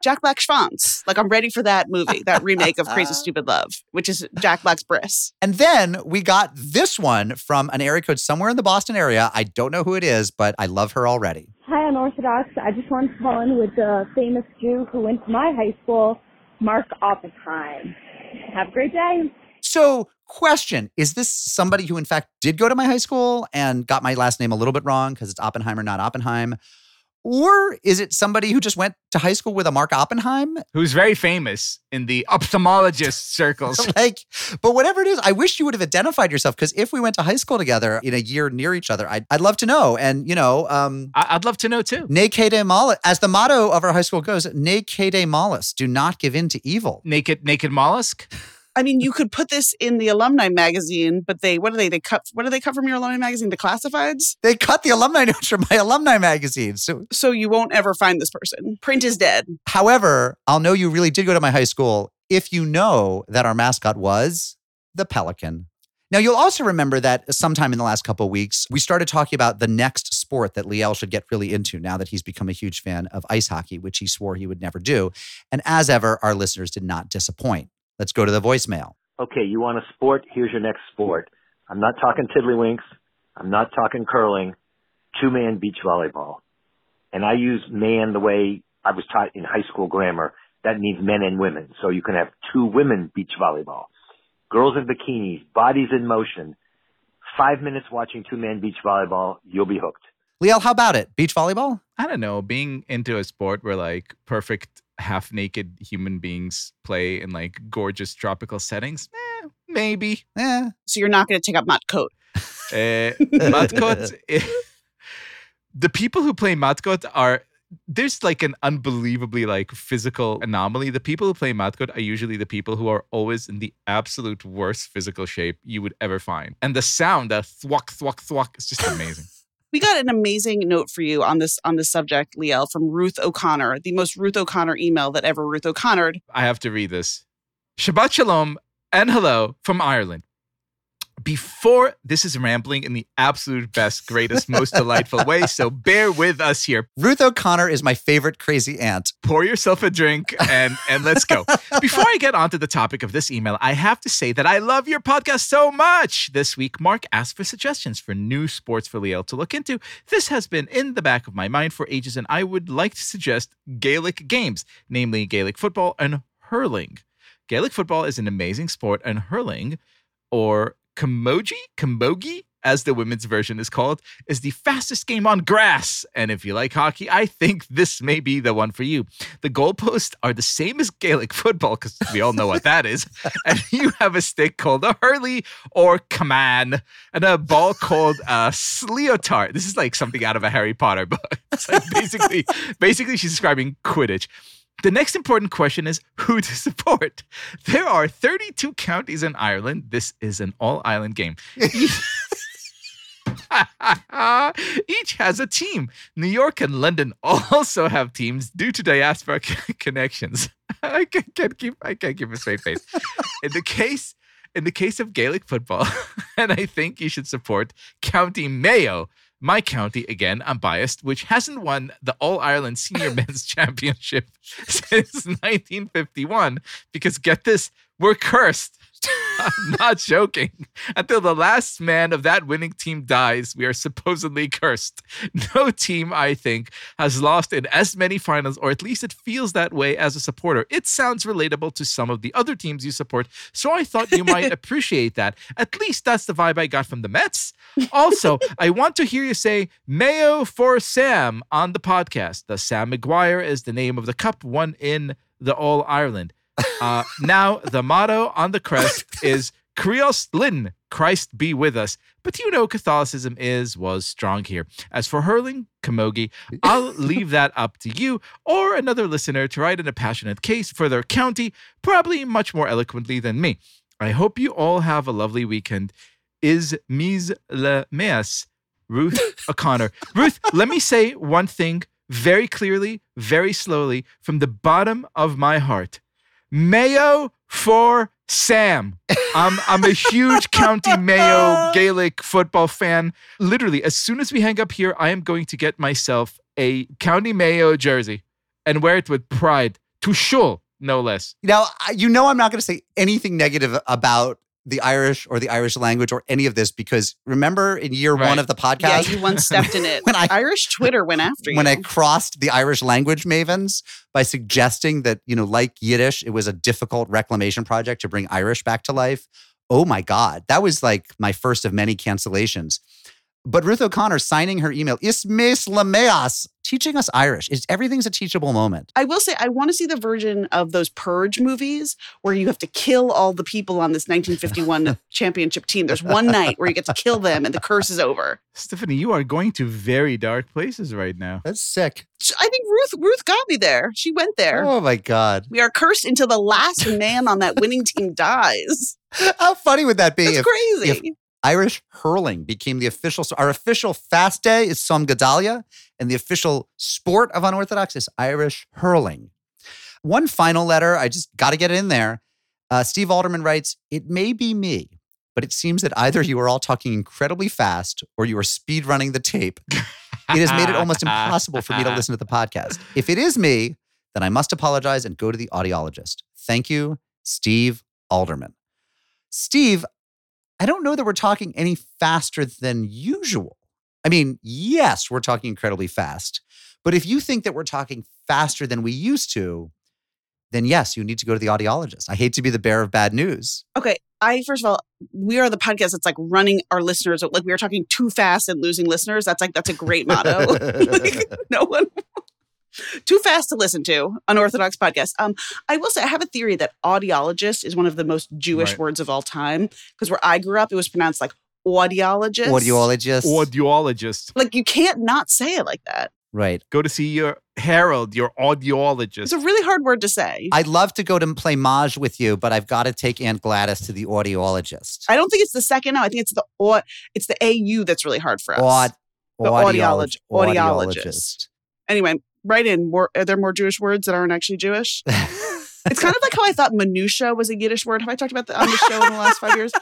Jack Black Schwanz. Like I'm ready for that movie, that remake of Crazy Stupid Love, which is Jack Black's Briss. And then we got this one from an area code somewhere in the Boston area. I don't know who it is, but I love her already. Hi, Unorthodox. I just wanted to call in with the famous Jew who went to my high school, Mark Oppenheim. Have a great day. So, question Is this somebody who, in fact, did go to my high school and got my last name a little bit wrong because it's Oppenheimer, not Oppenheim? Or is it somebody who just went to high school with a Mark Oppenheim? Who's very famous in the ophthalmologist circles. like, but whatever it is, I wish you would have identified yourself because if we went to high school together in a year near each other, I'd, I'd love to know. And, you know, um, I- I'd love to know too. Ne Cede Malis, as the motto of our high school goes, Ne Cede Malis, do not give in to evil. Naked, naked mollusk. I mean, you could put this in the alumni magazine, but they what do they they cut what do they cut from your alumni magazine? The classifieds? They cut the alumni notes from my alumni magazine. So, So you won't ever find this person. Print is dead. however, I'll know you really did go to my high school if you know that our mascot was the pelican. Now, you'll also remember that sometime in the last couple of weeks, we started talking about the next sport that Liel should get really into now that he's become a huge fan of ice hockey, which he swore he would never do. And as ever, our listeners did not disappoint. Let's go to the voicemail. okay, you want a sport? Here's your next sport. I'm not talking tiddlywinks. I'm not talking curling. two man beach volleyball. And I use man the way I was taught in high school grammar. That means men and women. So you can have two women beach volleyball. Girls in bikinis, bodies in motion. Five minutes watching two man beach volleyball, you'll be hooked. Liel, how about it? Beach volleyball? I don't know, being into a sport where like perfect half naked human beings play in like gorgeous tropical settings, eh, maybe. Yeah. So you're not going to take up Matkot. Uh, Matkot, eh, the people who play Matkot are there's like an unbelievably like physical anomaly. The people who play Matkot are usually the people who are always in the absolute worst physical shape you would ever find. And the sound, that thwack, thwack, thwack, is just amazing. We got an amazing note for you on this on this subject, Liel, from Ruth O'Connor, the most Ruth O'Connor email that ever Ruth O'Connor. I have to read this. Shabbat Shalom and hello from Ireland. Before this is rambling in the absolute best, greatest, most delightful way, so bear with us here. Ruth O'Connor is my favorite crazy aunt. Pour yourself a drink and and let's go. Before I get onto the topic of this email, I have to say that I love your podcast so much. This week, Mark asked for suggestions for new sports for Liel to look into. This has been in the back of my mind for ages, and I would like to suggest Gaelic games, namely Gaelic football and hurling. Gaelic football is an amazing sport, and hurling, or Camogie, Camogie, as the women's version is called, is the fastest game on grass. And if you like hockey, I think this may be the one for you. The goalposts are the same as Gaelic football, because we all know what that is. And you have a stick called a hurley or camán, and a ball called a sliotar. This is like something out of a Harry Potter book. It's like basically, basically, she's describing Quidditch. The next important question is who to support. There are 32 counties in Ireland. This is an all island game. Each- has a team. New York and London also have teams due to diaspora connections. I can't, can't keep I can't keep a straight face. In the case in the case of Gaelic football, and I think you should support County Mayo, my county again. I'm biased, which hasn't won the All Ireland Senior Men's Championship since 1951. Because get this, we're cursed. I'm not joking. Until the last man of that winning team dies, we are supposedly cursed. No team, I think, has lost in as many finals, or at least it feels that way as a supporter. It sounds relatable to some of the other teams you support, so I thought you might appreciate that. At least that's the vibe I got from the Mets. Also, I want to hear you say Mayo for Sam on the podcast. The Sam Maguire is the name of the cup won in the All Ireland. Uh, now, the motto on the crest is Krios Lin, Christ be with us. But you know, Catholicism is, was strong here. As for hurling, Camogie, I'll leave that up to you or another listener to write in a passionate case for their county, probably much more eloquently than me. I hope you all have a lovely weekend. Is mise le meas, Ruth O'Connor. Ruth, let me say one thing very clearly, very slowly, from the bottom of my heart. Mayo for Sam. I'm I'm a huge County Mayo Gaelic football fan. Literally, as soon as we hang up here, I am going to get myself a County Mayo jersey and wear it with pride. To show, no less. Now, you know, I'm not going to say anything negative about the Irish or the Irish language or any of this because remember in year one of the Yeah, podcast, you once stepped in it. When I- Irish Twitter went after you. when I crossed the Irish language mavens by suggesting that, you know, like Yiddish, it was a difficult reclamation project to bring Irish back to life. Oh my God. That was like my first of many cancellations. But Ruth O'Connor signing her email, Ismes Lameas, teaching us Irish. Is everything's a teachable moment. I will say, I want to see the version of those Purge movies where you have to kill all the people on this 1951 championship team. There's one night where you get to kill them and the curse is over. Stephanie, you are going to very dark places right now. That's sick. I think Ruth Ruth got me there. She went there. Oh my God. We are cursed until the last man on that winning team dies. How funny would that be That's if, crazy. if Irish hurling became the official. So our official fast day is Tzom Gedalia, and the official sport of unorthodox is Irish hurling. One final letter, I just got to get it in there. Uh, Steve Alderman writes, "It may be me, but it seems that either you are all talking incredibly fast or you are speed running the tape. It has made it almost impossible for me to listen to the podcast. If it is me, then I must apologize and go to the audiologist. Thank you, Steve Alderman." Steve, I don't know that we're talking any faster than usual. I mean, yes, we're talking incredibly fast. But if you think that we're talking faster than we used to, then yes, you need to go to the audiologist. I hate to be the bearer of bad news. Okay. I, first of all, we are the podcast that's like running our listeners. Like we are talking too fast and losing listeners. That's like, that's a great motto. like, no one. Too fast to listen to, unorthodox podcast. Um, I will say I have a theory that audiologist is one of the most Jewish Right. words of all time. Because where I grew up, it was pronounced like audiologist. Audiologist. Audiologist. Like you can't not say it like that. right. Go to see your Harold, your audiologist. It's a really hard word to say. I'd love to go to play Maj with you, but I've got to take Aunt Gladys to the audiologist. I don't think it's the second. No, I think it's the au- it's the AU that's really hard for us. Aud- The audiolog- audiolog- audiologist. Anyway, write in. More are there more Jewish words that aren't actually Jewish? it's kind of like how I thought minutia was a Yiddish word. Have I talked about that on the show in the last five years?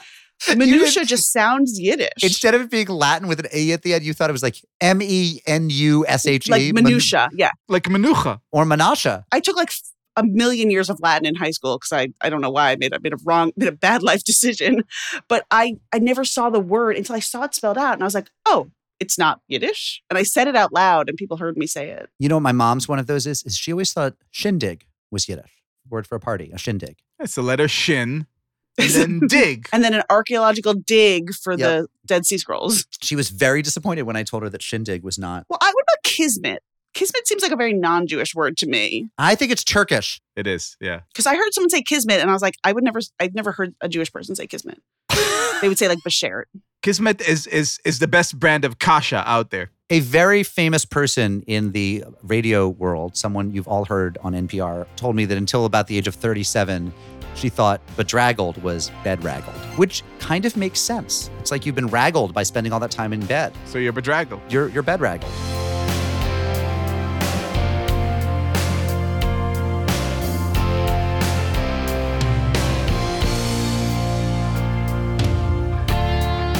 Minutia just sounds Yiddish. Instead of it being Latin with an A at the end, you thought it was like M E N U S H E. like minutia. Yeah, like menucha. Or menasha. I took like a million years of Latin in high school because I I don't know why I made I made a wrong made a bad life decision, but I I never saw the word until I saw it spelled out and I was like, oh, it's not Yiddish, and I said it out loud and people heard me say it. You know what my mom's one of those is? Is she always thought shindig was Yiddish. Word for a party, a shindig. It's the letter shin and then dig. and then an archaeological dig for Yep. the Dead Sea Scrolls. She was very disappointed when I told her that shindig was not. Well, I, what about kismet? Kismet seems like a very non-Jewish word to me I think it's Turkish. It is, yeah. because I heard someone say kismet and I was like, I would never, I've never heard a Jewish person say kismet. they would say like bashert. Kismet is is is the best brand of kasha out there. A very famous person in the radio world, someone you've all heard on NPR, told me that until about the age of 37, she thought bedraggled was bedraggled, which kind of makes sense. It's like you've been raggled by spending all that time in bed. So you're bedraggled. You're, you're bedraggled.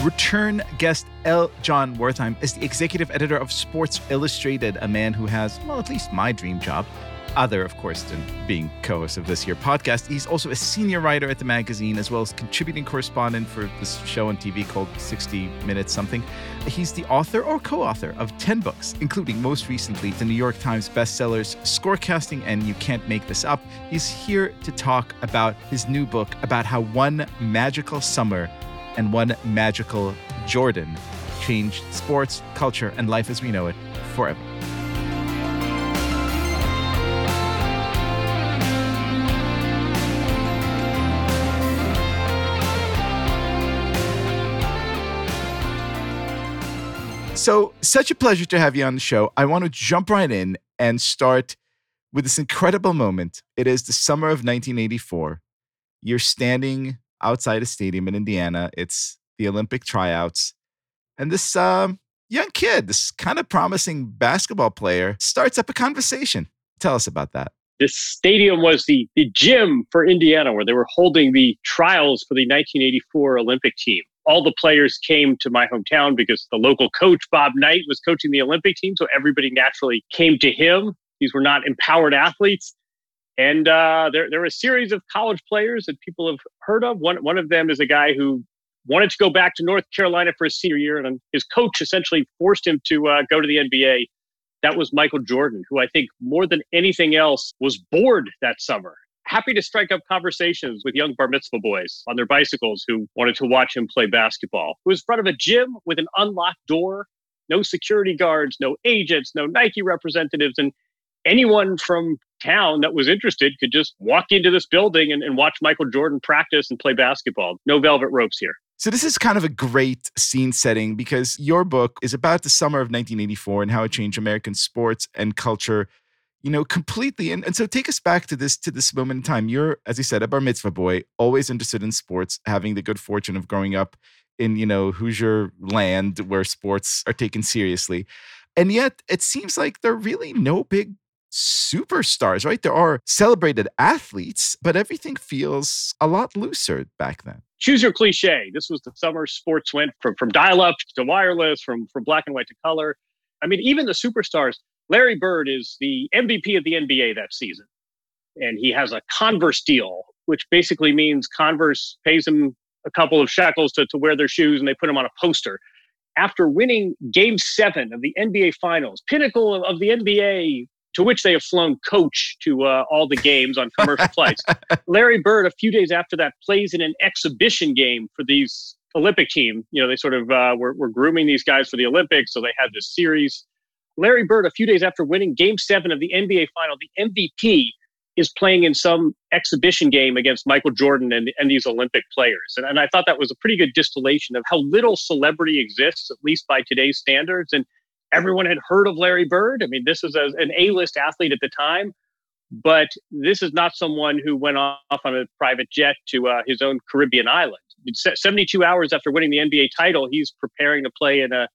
Return guest L. Jon Wertheim is the executive editor of Sports Illustrated, a man who has, well, at least my dream job. Other, of course, than being co host of this here podcast. He's also a senior writer at the magazine, as well as contributing correspondent for this show on TV called 60 Minutes Something. He's the author or co author of 10 books, including most recently the New York Times bestsellers Scorecasting and You Can't Make This Up. He's here to talk about his new book about how one magical summer and one magical Jordan changed sports, culture, and life as we know it forever. So, such a pleasure to have you on the show. I want to jump right in and start with this incredible moment. It is the summer of 1984. You're standing outside a stadium in Indiana. It's the Olympic tryouts. And this um, young kid, this kind of promising basketball player, starts up a conversation. Tell us about that. This stadium was the, the gym for Indiana where they were holding the trials for the 1984 Olympic team. All the players came to my hometown because the local coach, Bob Knight, was coaching the Olympic team. So everybody naturally came to him. These were not empowered athletes. And uh, there, there were a series of college players that people have heard of. One, one of them is a guy who wanted to go back to North Carolina for his senior year, and his coach essentially forced him to uh, go to the NBA. That was Michael Jordan, who I think more than anything else was bored that summer. Happy to strike up conversations with young bar mitzvah boys on their bicycles who wanted to watch him play basketball. Who was in front of a gym with an unlocked door, no security guards, no agents, no Nike representatives, and anyone from town that was interested could just walk into this building and, and watch Michael Jordan practice and play basketball. No velvet ropes here. So this is kind of a great scene setting because your book is about the summer of 1984 and how it changed American sports and culture, you know, completely. And, and so take us back to this to this moment in time. You're, as you said, a bar mitzvah boy, always interested in sports, having the good fortune of growing up in, you know, Hoosier land where sports are taken seriously. And yet it seems like there are really no big superstars, right? There are celebrated athletes, but everything feels a lot looser back then. choose your cliche. This was the summer sports went from, from dial up to wireless, from, from black and white to color. I mean, even the superstars, Larry Bird is the MVP of the NBA that season. And he has a Converse deal, which basically means Converse pays him a couple of shekels to, to wear their shoes and they put him on a poster. after winning game seven of the NBA Finals, pinnacle of the NBA, to which they have flown coach to uh, all the games on commercial flights. Larry Bird, a few days after that, plays in an exhibition game for these Olympic team. You know, they sort of uh, were, were grooming these guys for the Olympics, so they had this series. Larry Bird, a few days after winning game seven of the NBA final, the MVP is playing in some exhibition game against Michael Jordan and, and these Olympic players. And, and I thought that was a pretty good distillation of how little celebrity exists, at least by today's standards. And everyone had heard of Larry Bird. I mean, this is a, an A list athlete at the time, but this is not someone who went off on a private jet to uh, his own Caribbean island. 72 hours after winning the NBA title, he's preparing to play in a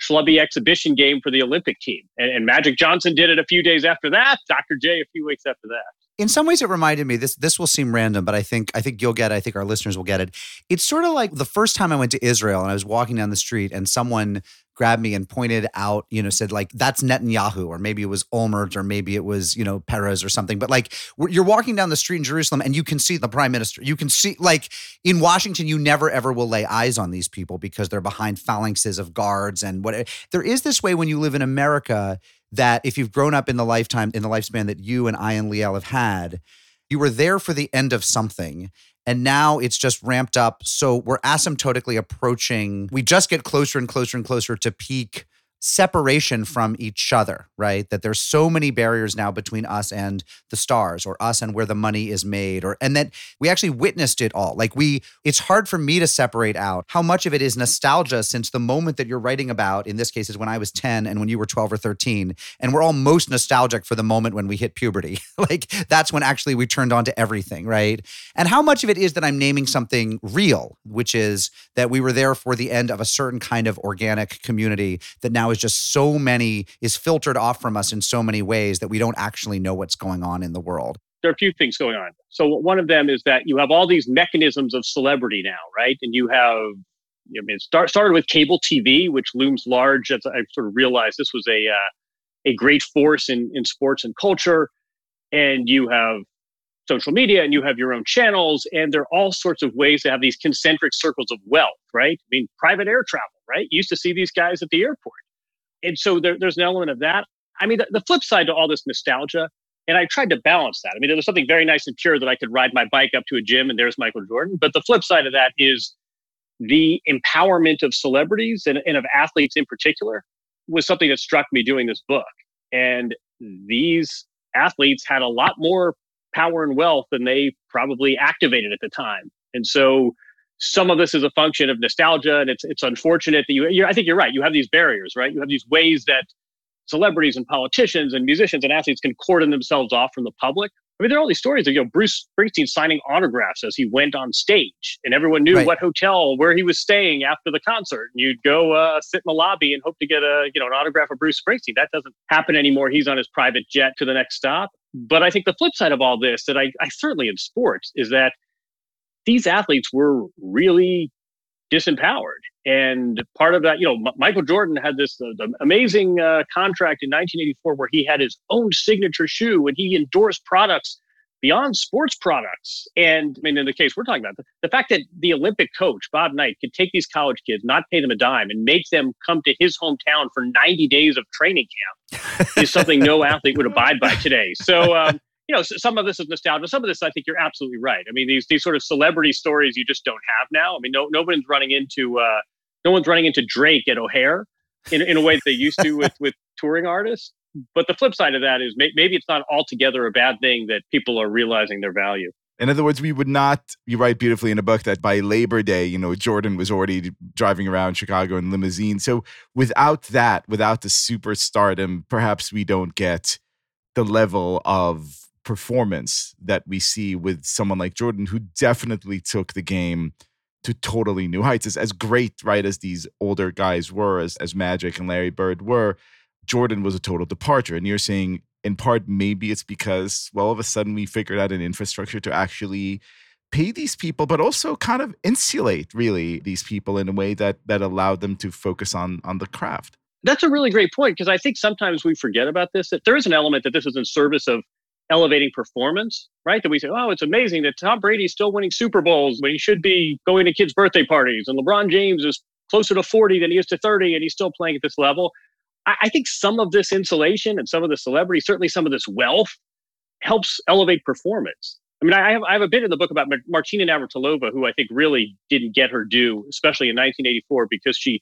schlubby exhibition game for the Olympic team. And, and Magic Johnson did it a few days after that. Dr. J a few weeks after that in some ways it reminded me this this will seem random but i think i think you'll get it i think our listeners will get it it's sort of like the first time i went to israel and i was walking down the street and someone grabbed me and pointed out, you know, said like that's Netanyahu, or maybe it was Olmert, or maybe it was you know Peres or something. But like you're walking down the street in Jerusalem and you can see the prime minister. You can see like in Washington, you never ever will lay eyes on these people because they're behind phalanxes of guards and what. There is this way when you live in America that if you've grown up in the lifetime in the lifespan that you and I and Liel have had, you were there for the end of something and now it's just ramped up. So we're asymptotically approaching, we just get closer and closer and closer to peak separation from each other, right? That there's so many barriers now between us and the stars or us and where the money is made or and that we actually witnessed it all. Like we it's hard for me to separate out how much of it is nostalgia since the moment that you're writing about in this case is when I was 10 and when you were 12 or 13 and we're all most nostalgic for the moment when we hit puberty. like that's when actually we turned on to everything, right? And how much of it is that I'm naming something real, which is that we were there for the end of a certain kind of organic community that now now is just so many is filtered off from us in so many ways that we don't actually know what's going on in the world there are a few things going on. So one of them is that you have all these mechanisms of celebrity now, right? And you have, I mean, start, started with cable TV, which looms large. As I sort of realized this was a uh, a great force in in sports and culture. And you have social media, and you have your own channels, and there are all sorts of ways to have these concentric circles of wealth, right? I mean, private air travel, right? You used to see these guys at the airport and so there, there's an element of that. I mean, the, the, flip side to all this nostalgia, and I tried to balance that. I mean, there was something very nice and pure that I could ride my bike up to a gym and there's Michael Jordan. But the flip side of that is the empowerment of celebrities and, and of athletes in particular was something that struck me doing this book. And these athletes had a lot more power and wealth than they probably activated at the time. And so some of this is a function of nostalgia, and it's it's unfortunate that you. I think you're right. You have these barriers, right? You have these ways that celebrities and politicians and musicians and athletes can cordon themselves off from the public. I mean, there are all these stories of you know Bruce Springsteen signing autographs as he went on stage, and everyone knew right. what hotel where he was staying after the concert. And you'd go uh, sit in the lobby and hope to get a you know an autograph of Bruce Springsteen. That doesn't happen anymore. He's on his private jet to the next stop. But I think the flip side of all this, that I, I certainly in sports, is that these athletes were really disempowered. And part of that, you know, M- Michael Jordan had this uh, amazing uh, contract in 1984 where he had his own signature shoe and he endorsed products beyond sports products. And I mean, in the case we're talking about, the, the fact that the Olympic coach, Bob Knight, could take these college kids, not pay them a dime, and make them come to his hometown for 90 days of training camp is something no athlete would abide by today. So, um, you know, some of this is nostalgia. Some of this, I think you're absolutely right. I mean, these these sort of celebrity stories you just don't have now. I mean, no no one's running into uh, no one's running into Drake at O'Hare in in a way that they used to with with touring artists. But the flip side of that is may, maybe it's not altogether a bad thing that people are realizing their value. In other words, we would not, you write beautifully in a book that by Labor Day, you know, Jordan was already driving around Chicago in limousine. So without that, without the superstardom, perhaps we don't get the level of performance that we see with someone like Jordan, who definitely took the game to totally new heights. As, as great, right, as these older guys were, as, as Magic and Larry Bird were, Jordan was a total departure. And you're saying, in part, maybe it's because, well, all of a sudden we figured out an infrastructure to actually pay these people, but also kind of insulate really these people in a way that that allowed them to focus on on the craft. That's a really great point because I think sometimes we forget about this. That there is an element that this is in service of elevating performance, right? That we say, oh, it's amazing that Tom Brady's still winning Super Bowls when he should be going to kids' birthday parties, and LeBron James is closer to 40 than he is to 30, and he's still playing at this level. I, I think some of this insulation and some of the celebrity, certainly some of this wealth, helps elevate performance. I mean, I have, I have a bit in the book about Martina Navratilova, who I think really didn't get her due, especially in 1984, because she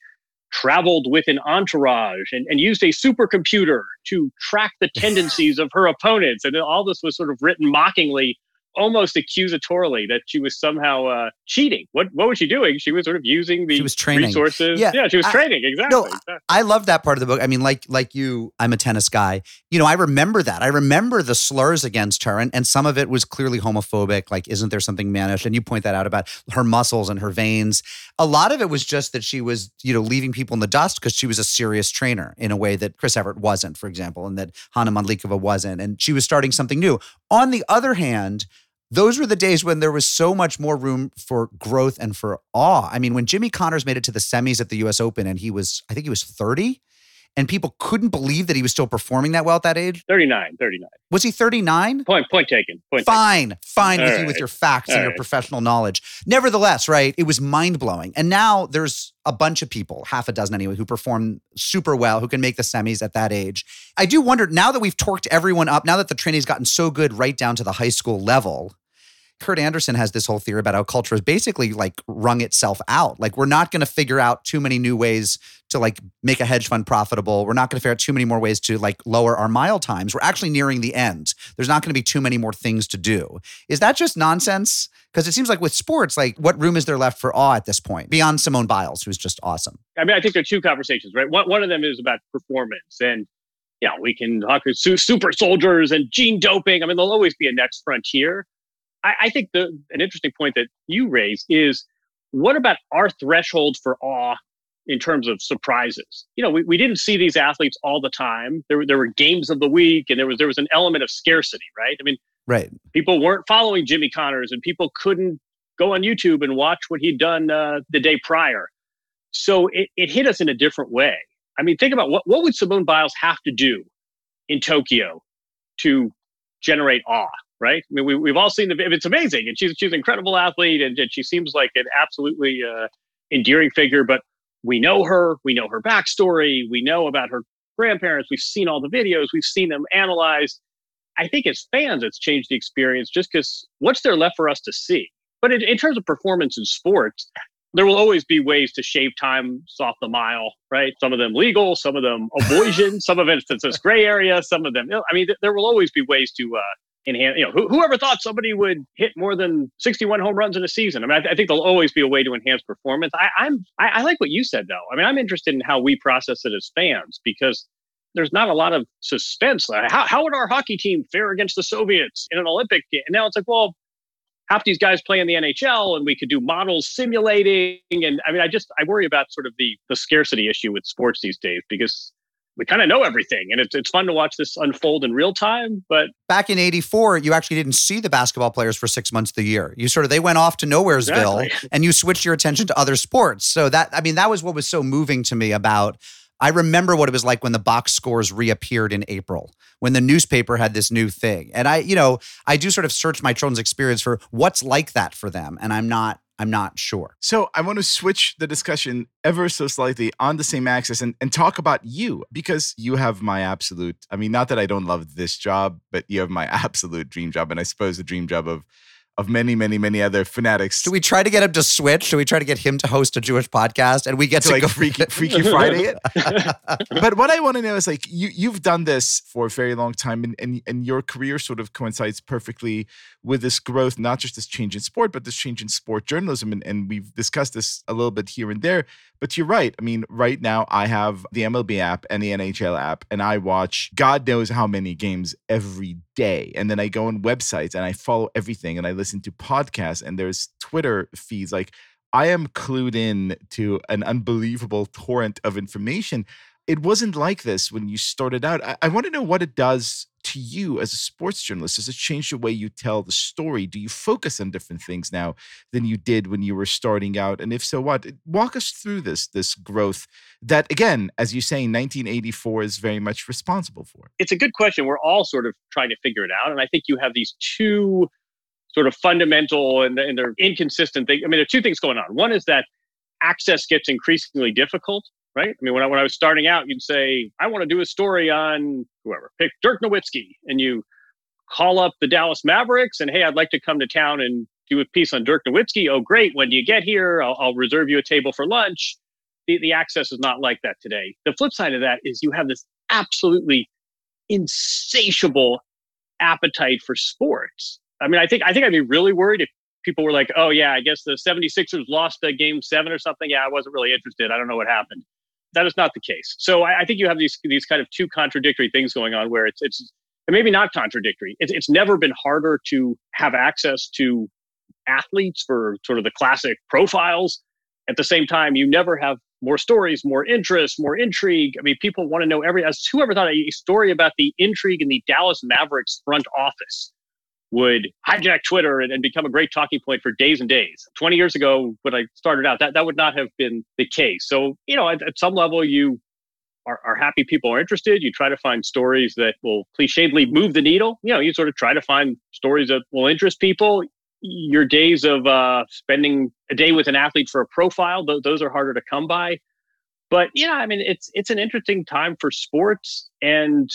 traveled with an entourage and, and used a supercomputer to track the tendencies of her opponents. And all this was sort of written mockingly almost accusatorily that she was somehow uh, cheating. What what was she doing? She was sort of using the She was training. resources. Yeah, she was I- training exactly. No, exactly. I love that part of the book. I mean, like like you, I'm a tennis guy. You know, I remember that. I remember the slurs against her, and, and some of it was clearly homophobic. Like, isn't there something mannish? And you point that out about her muscles and her veins. A lot of it was just that she was, you know, leaving people in the dust because she was a serious trainer in a way that Chris Evert wasn't, for example, and that Hana Mandlikova wasn't. And she was starting something new. On the other hand, those were the days when there was so much more room for growth and for awe. I mean, when Jimmy Connors made it to the semis at the US Open and he was, I think he was 30, and people couldn't believe that he was still performing that well at that age. 39, 39. Was he 39? Point point taken. Point taken. Fine, fine with All you with your facts and your right. professional knowledge. Nevertheless, right, it was mind blowing. And now there's a bunch of people, half a dozen anyway, who perform super well, who can make the semis at that age. I do wonder now that we've torqued everyone up, now that the training's gotten so good right down to the high school level. Kurt Andersen has this whole theory about how culture has basically like wrung itself out. Like we're not going to figure out too many new ways to like make a hedge fund profitable. We're not going to figure out too many more ways to like lower our mile times. We're actually nearing the end. There's not going to be too many more things to do. Is that just nonsense? Because it seems like with sports, like what room is there left for awe at this point beyond Simone Biles, who's just awesome? I mean, I think there are two conversations, right? One, one of them is about performance, and yeah, we can talk super soldiers and gene doping. I mean, there'll always be a next frontier. I, I think the an interesting point that you raise is what about our threshold for awe in terms of surprises? You know, we, we didn't see these athletes all the time. There were there were games of the week, and there was there was an element of scarcity, right? I mean, Right. people weren't following Jimmy Connors and people couldn't go on YouTube and watch what he'd done uh, the day prior. So it, it hit us in a different way. I mean, think about what, what would Simone Biles have to do in Tokyo to generate awe, right? I mean, we, we've all seen the, it's amazing and she's, she's an incredible athlete and, and she seems like an absolutely uh, endearing figure, but we know her, we know her backstory, we know about her grandparents, we've seen all the videos, we've seen them analyzed. I think as fans, it's changed the experience just because what's there left for us to see? But in, in terms of performance in sports, there will always be ways to shave time off the mile, right? Some of them legal, some of them avoidance, some of it it's this gray area, some of them. I mean, th- there will always be ways to uh, enhance. You know, who, whoever thought somebody would hit more than sixty-one home runs in a season? I mean, I, th- I think there'll always be a way to enhance performance. I, I'm, I, I like what you said though. I mean, I'm interested in how we process it as fans because there's not a lot of suspense. How, how would our hockey team fare against the Soviets in an Olympic game? And now it's like, well, half these guys play in the NHL and we could do models simulating. And I mean, I just, I worry about sort of the, the scarcity issue with sports these days because we kind of know everything and it's, it's fun to watch this unfold in real time, but Back in 84, you actually didn't see the basketball players for six months of the year. You sort of, they went off to Nowheresville Exactly. and you switched your attention to other sports. So that, I mean, that was what was so moving to me about. I remember what it was like when the box scores reappeared in April, when the newspaper had this new thing. And I, you know, I do sort of search my children's experience for what's like that for them. And I'm not, I'm not sure. So I want to switch the discussion ever so slightly on the same axis and, and talk about you because you have my absolute, I mean, not that I don't love this job, but you have my absolute dream job. And I suppose the dream job of of many, many, many other fanatics. Do we try to get him to switch? Should we try to get him to host a Jewish podcast and we get to to, like go Freaky, Freaky Friday it? but what I want to know is like you you've done this for a very long time and, and and your career sort of coincides perfectly with this growth, not just this change in sport, but this change in sport journalism. And, and we've discussed this a little bit here and there. But you're right. I mean, right now I have the MLB app and the NHL app, and I watch God knows how many games every day. And then I go on websites and I follow everything and I listen to podcasts and there's Twitter feeds. Like I am clued in to an unbelievable torrent of information. It wasn't like this when you started out. I, I want to know what it does to you as a sports journalist. Does it change the way you tell the story? Do you focus on different things now than you did when you were starting out? And if so, what? Walk us through this this growth that, again, as you say, 1984 is very much responsible for. it's a good question. We're all sort of trying to figure it out. And I think you have these two sort of fundamental and, and they're inconsistent things. I mean, there are two things going on. One is that access gets increasingly difficult, right? I mean, when I, when I was starting out, you'd say, I want to do a story on whoever, pick Dirk Nowitzki. And you call up the Dallas Mavericks and, hey, I'd like to come to town and do a piece on Dirk Nowitzki. Oh, great. When do you get here? I'll, I'll reserve you a table for lunch. The, the access is not like that today. The flip side of that is you have this absolutely insatiable appetite for sports. I mean, I think I think I'd be really worried if people were like, "Oh yeah, I guess the 76ers lost the game 7 or something. Yeah, I wasn't really interested. I don't know what happened." That is not the case. So I, I think you have these these kind of two contradictory things going on where it's it's maybe not contradictory. It's it's never been harder to have access to athletes for sort of the classic profiles. At the same time, you never have more stories, more interest, more intrigue. I mean, people want to know every. As whoever thought a story about the intrigue in the Dallas Mavericks front office would hijack Twitter and, and become a great talking point for days and days. 20 years ago, when I started out, that, that would not have been the case. So, you know, at, at some level, you are, are happy people are interested. You try to find stories that will clichédly move the needle. You know, you sort of try to find stories that will interest people. Your days of uh, spending a day with an athlete for a profile, th- those are harder to come by. But yeah, I mean, it's it's an interesting time for sports, and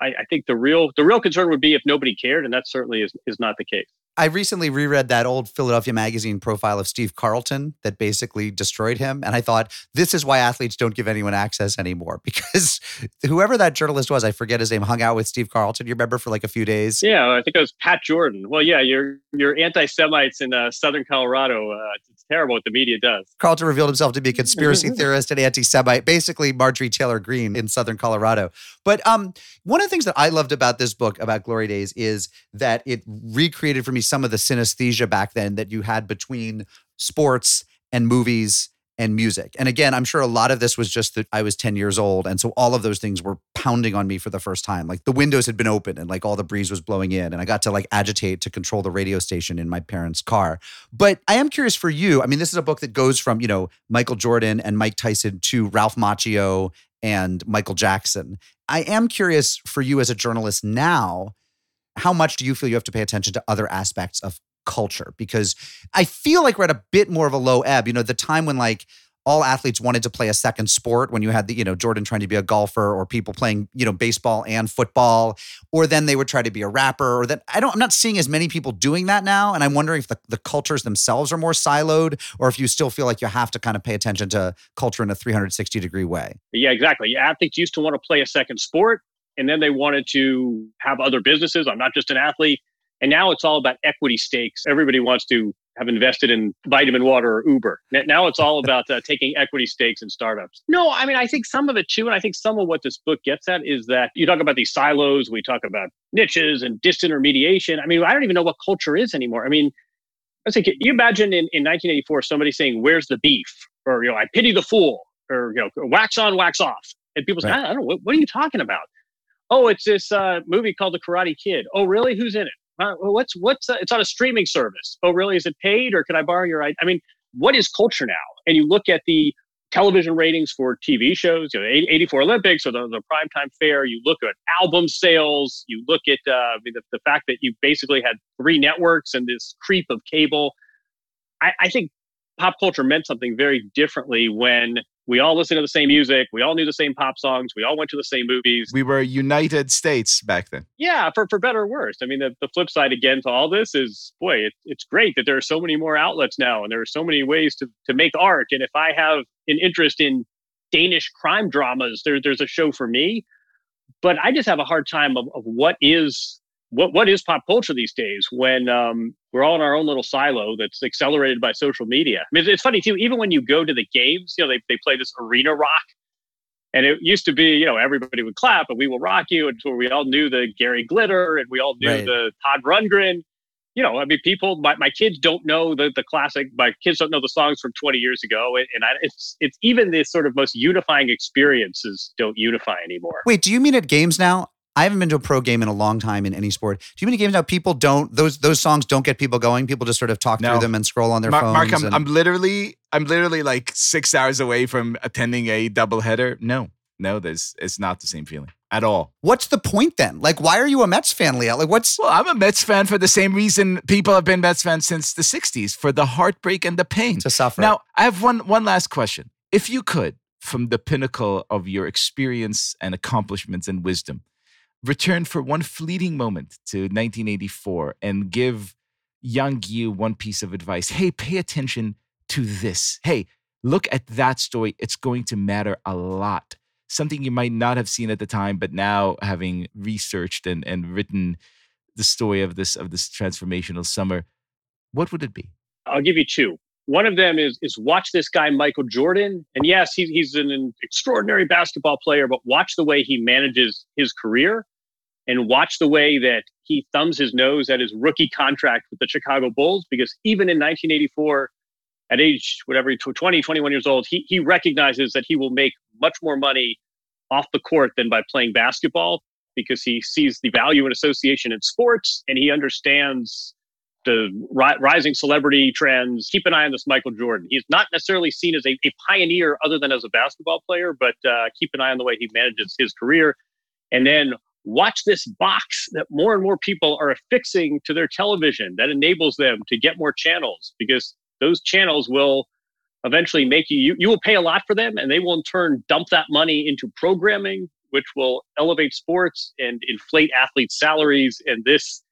I, I think the real the real concern would be if nobody cared, and that certainly is is not the case. I recently reread that old Philadelphia Magazine profile of Steve Carlton that basically destroyed him. And I thought, this is why athletes don't give anyone access anymore. Because whoever that journalist was, I forget his name, hung out with Steve Carlton. You remember for like a few days? Yeah, I think it was Pat Jordan. Well, yeah, you're you're anti-Semites in uh, Southern Colorado. Uh, it's terrible what the media does. Carlton revealed himself to be a conspiracy theorist and anti-Semite, basically Marjorie Taylor Greene in Southern Colorado. But um, one of the things that I loved about this book about Glory Days is that it recreated for me some of the synesthesia back then that you had between sports and movies and music. And again, I'm sure a lot of this was just that I was 10 years old. And so all of those things were pounding on me for the first time. Like the windows had been open and like all the breeze was blowing in. And I got to like agitate to control the radio station in my parents' car. But I am curious for you. I mean, this is a book that goes from, you know, Michael Jordan and Mike Tyson to Ralph Macchio and Michael Jackson. I am curious for you as a journalist now, how much do you feel you have to pay attention to other aspects of culture? Because I feel like we're at a bit more of a low ebb. You know, the time when like all athletes wanted to play a second sport when you had the, you know, Jordan trying to be a golfer or people playing, you know, baseball and football, or then they would try to be a rapper or that I don't, I'm not seeing as many people doing that now. And I'm wondering if the, the cultures themselves are more siloed or if you still feel like you have to kind of pay attention to culture in a 360 degree way. Yeah, exactly. Athletes used to want to play a second sport, and then they wanted to have other businesses. I'm not just an athlete. And now it's all about equity stakes. Everybody wants to have invested in vitamin water or Uber. Now it's all about uh, taking equity stakes in startups. No, I mean, I think some of it too. And I think some of what this book gets at is that you talk about these silos, we talk about niches and disintermediation. I mean, I don't even know what culture is anymore. I mean, I think you imagine in, in 1984 somebody saying, "Where's the beef?" or you know, "I pity the fool," or you know, "Wax on, wax off," and people say, Right. "I don't know what, what are you talking about." Oh, it's this uh, movie called The Karate Kid. Oh, really? Who's in it? Uh, what's what's uh, it's on a streaming service. Oh, really? Is it paid or can I borrow your? I mean, what is culture now? And you look at the television ratings for TV shows, you know, 84 Olympics or the, the primetime fare. You look at album sales. You look at uh, the, the fact that you basically had three networks and this creep of cable. I, I think pop culture meant something very differently when we all listened to the same music, we all knew the same pop songs, we all went to the same movies. We were United States back then. Yeah, for, for better or worse. I mean, the, the flip side again to all this is, boy, it, it's great that there are so many more outlets now and there are so many ways to, to make art. And if I have an interest in Danish crime dramas, there, there's a show for me. But I just have a hard time of, of what is what what is pop culture these days when um, we're all in our own little silo that's accelerated by social media. I mean, it's, it's funny too. Even when you go to the games, you know, they they play this arena rock, and it used to be, you know, everybody would clap and we will rock you, and so we all knew the Gary Glitter and we all knew Right. the Todd Rundgren. You know, I mean, people. My, my kids don't know the the classic. My kids don't know the songs from 20 years ago, and, and I, it's it's even the sort of most unifying experiences don't unify anymore. Wait, do you mean at games now? I haven't been to a pro game in a long time in any sport. Do you mean games now people don't those those songs don't get people going? People just sort of talk No. through them and scroll on their Mark, phones. Mark I'm, and- I'm literally, I'm literally like six hours away from attending a doubleheader. No, no, there's, it's not the same feeling. at all. What's the point then? Like, why are you a Mets fan, Liel? Like, what's Well, I'm a Mets fan for the same reason people have been Mets fans since the 60s for the heartbreak and the pain. to suffer? Now, I have one one last question. If you could, from the pinnacle of your experience and accomplishments and wisdom, return for one fleeting moment to 1984 and give young you one piece of advice. Hey, pay attention to this. Hey, look at that story. It's going to matter a lot. Something you might not have seen at the time, but now having researched and, and written the story of this of this transformational summer, what would it be? I'll give you two. One of them is is watch this guy Michael Jordan, and yes, he's he's an, an extraordinary basketball player, but watch the way he manages his career, and watch the way that he thumbs his nose at his rookie contract with the Chicago Bulls. Because even in 1984, at age whatever 20, 21 years old, he he recognizes that he will make much more money off the court than by playing basketball because he sees the value and association in sports, and he understands the ri- rising celebrity trends. Keep an eye on this Michael Jordan. He's not necessarily seen as a, a pioneer other than as a basketball player, but uh, keep an eye on the way he manages his career. And then watch this box that more and more people are affixing to their television that enables them to get more channels because those channels will eventually make you, you, you will pay a lot for them and they will in turn dump that money into programming, which will elevate sports and inflate athletes' salaries. And this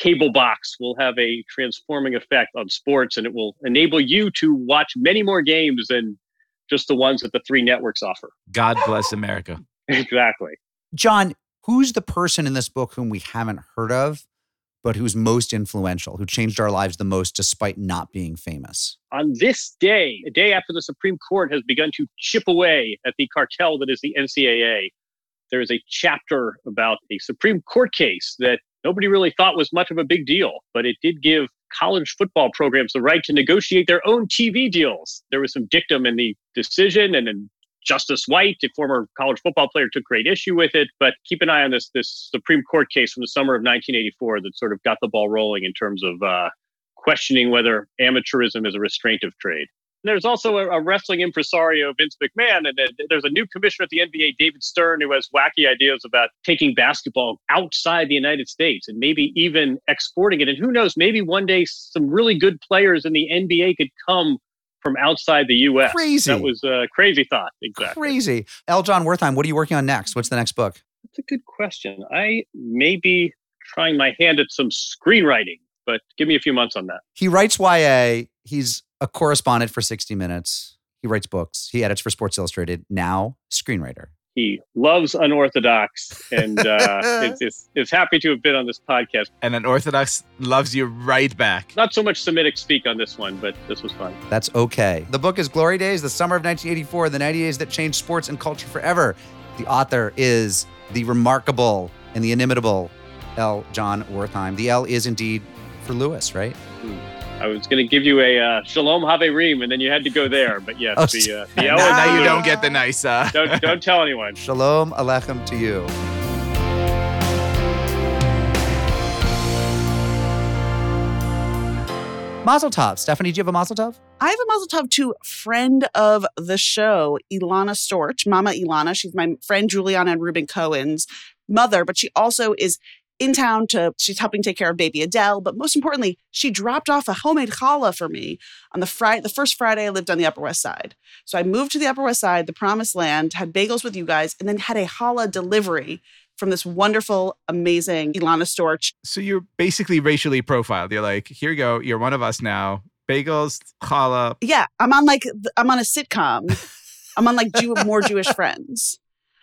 cable box will have a transforming effect on sports and it will enable you to watch many more games than just the ones that the three networks offer. God bless America. exactly. Jon, who's the person in this book whom we haven't heard of, but who's most influential, who changed our lives the most despite not being famous? On this day, a day after the Supreme Court has begun to chip away at the cartel that is the NCAA, there is a chapter about a Supreme Court case that nobody really thought was much of a big deal, but it did give college football programs the right to negotiate their own TV deals. There was some dictum in the decision, and then Justice White, a former college football player, took great issue with it. But keep an eye on this this Supreme Court case from the summer of 1984 that sort of got the ball rolling in terms of uh, questioning whether amateurism is a restraint of trade. There's also a, a wrestling impresario, Vince McMahon, and then there's a new commissioner at the NBA, David Stern, who has wacky ideas about taking basketball outside the United States and maybe even exporting it. And who knows, maybe one day some really good players in the NBA could come from outside the U.S. Crazy. That was a crazy thought. Exactly. Crazy. L. Jon Wertheim, what are you working on next? What's the next book? That's a good question. I may be trying my hand at some screenwriting, but give me a few months on that. He writes YA. He's a correspondent for 60 Minutes. He writes books. He edits for Sports Illustrated. Now, screenwriter. He loves unorthodox and uh, is, is, is happy to have been on this podcast. And an Orthodox loves you right back. Not so much Semitic speak on this one, but this was fun. That's okay. The book is Glory Days, the summer of 1984, the 90 days that changed sports and culture forever. The author is the remarkable and the inimitable L. Jon Wertheim. The L is indeed for Lewis, right? I was going to give you a uh, Shalom Haverim, and then you had to go there. But yes, Oh, the, uh, the now- Now you don't get the nice. Uh, Don't, don't tell anyone. Shalom Alechem to you. Mazel tov. Stephanie, do you have a mazel tov? I have a mazel tov to friend of the show, Ilana Storch, Mama Ilana. She's my friend Juliana and Ruben Cohen's mother, but she also is in town to, she's helping take care of baby Adele. But most importantly, she dropped off a homemade challah for me on the Friday, the first Friday I lived on the Upper West Side. So I moved to the Upper West Side, the promised land, had bagels with you guys, and then had a challah delivery from this wonderful, amazing Ilana Storch. so you're basically racially profiled. You're like, here you go. You're one of us now. Bagels, challah. Yeah, I'm on like I'm on a sitcom. I'm on like Jew- more Jewish friends.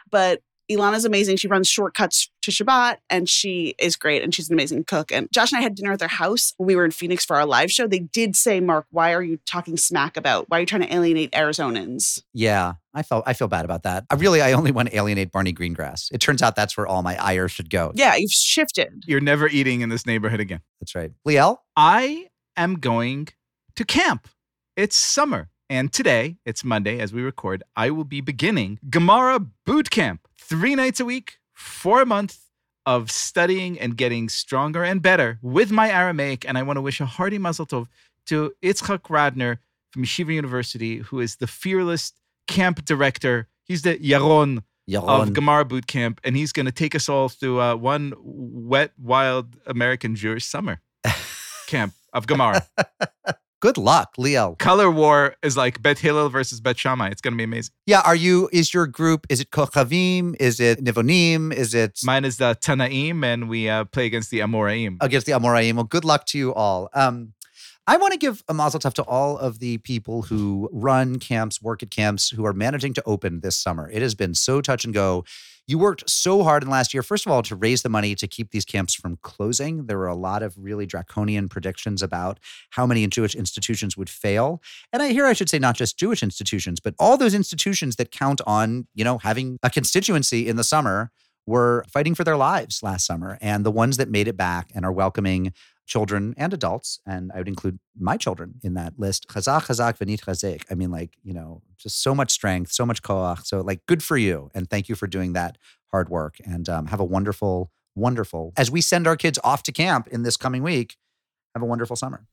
But Ilana's amazing. She runs shortcuts to Shabbat and she is great and she's an amazing cook. And Josh and I had dinner at their house when we were in Phoenix for our live show. They did say, Mark, why are you talking smack about? Why are you trying to alienate Arizonans? Yeah, I felt I feel bad about that. I really I only want to alienate Barney Greengrass. It turns out that's where all my ire should go. Yeah, you've shifted. You're never eating in this neighborhood again. That's right. Liel? I am going to camp. It's summer. And today, it's Monday as we record, I will be beginning Gemara Boot Camp. Three nights a week, for a month of studying and getting stronger and better with my Aramaic. And I want to wish a hearty mazel tov to Itzhak Radner from Yeshiva University, who is the fearless camp director. He's the Yaron Yaron. of Gemara Boot Camp, and he's going to take us all through uh, one wet, wild American Jewish summer camp of Gemara. Good luck, Liel. Color war is like Bet Hillel versus Bet Shammai. It's going to be amazing. Yeah, are you? Is your group? Is it Kochavim? Is it Nivonim? Is it Mine is the Tanaim, and we uh, play against the Amoraim. against the Amoraim? Well, good luck to you all. Um, I want to give a mazel tov to all of the people who run camps, work at camps, who are managing to open this summer. It has been so touch and go. You worked so hard in last year, first of all, to raise the money to keep these camps from closing. There were a lot of really draconian predictions about how many Jewish institutions would fail. And I here I should say not just Jewish institutions, but all those institutions that count on, you know, having a constituency in the summer were fighting for their lives last summer. And the ones that made it back and are welcoming children and adults, and I would include my children in that list. Chazak, chazak, v'nit chazek. I mean, like, you know, just so much strength, so much koach. So, like, good for you. And thank you for doing that hard work. And um, have a wonderful, wonderful, as we send our kids off to camp in this coming week, have a wonderful summer.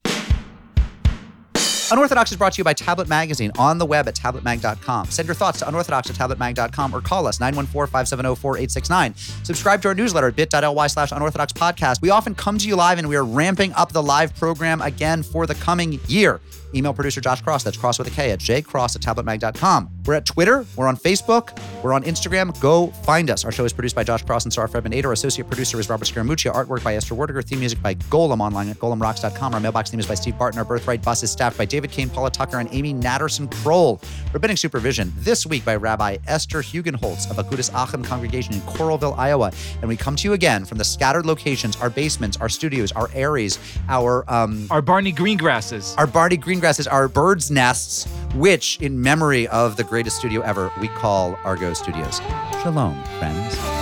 Unorthodox is brought to you by Tablet Magazine on the web at tabletmag.com. Send your thoughts to unorthodox at tabletmag.com or call us 914-570-4869. Subscribe to our newsletter at bit.ly slash unorthodox podcast. We often come to you live and we are ramping up the live program again for the coming year. Email producer Josh Kross, that's cross with a K, at jkross at tabletmag.com. We're at Twitter, we're on Facebook, we're on Instagram. Go find us. Our show is produced by Josh Kross and Sarah Fredman 8. Our associate producer is Robert Scaramuccia. Artwork by Esther Werdiger. Theme music by Golem online at golemrocks.com. Our mailbox theme is by Steve Barton. Our Birthright bus is staffed by David Kane, Paula Tucker, and Amy Natterson Kroll. Rabbinic supervision this week by Rabbi Esther Hugenholtz of Agudas Achim congregation in Coralville, Iowa. And we come to you again from the scattered locations, our basements, our studios, our areas, our um, Our Barney Greengrasses. our Barney Greengrasses, our birds' nests, which, in memory of the greatest studio ever, we call Argot Studios. Shalom, friends.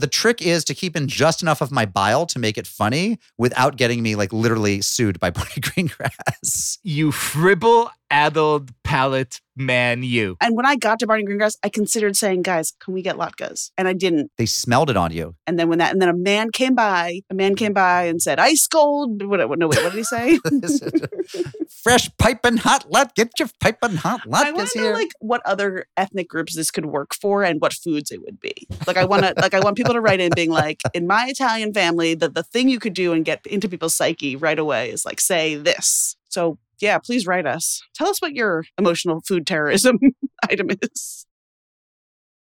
The trick is to keep in just enough of my bile to make it funny without getting me like literally sued by Barney Greengrass. You fribble addled palate man, you. And when I got to Barney Greengrass, I considered saying, guys, can we get latkes? And I didn't. They smelled it on you. And then when that, and then a man came by, a man came by and said, ice cold. What, what, no, wait, what did he say? Fresh piping hot let. Get your piping hot I want latkes to know here. like what other ethnic groups this could work for and what foods it would be. Like I want to like I want people to write in being like in my Italian family the the thing you could do and get into people's psyche right away is like say this. So yeah, please write us. Tell us what your emotional food terrorism item is.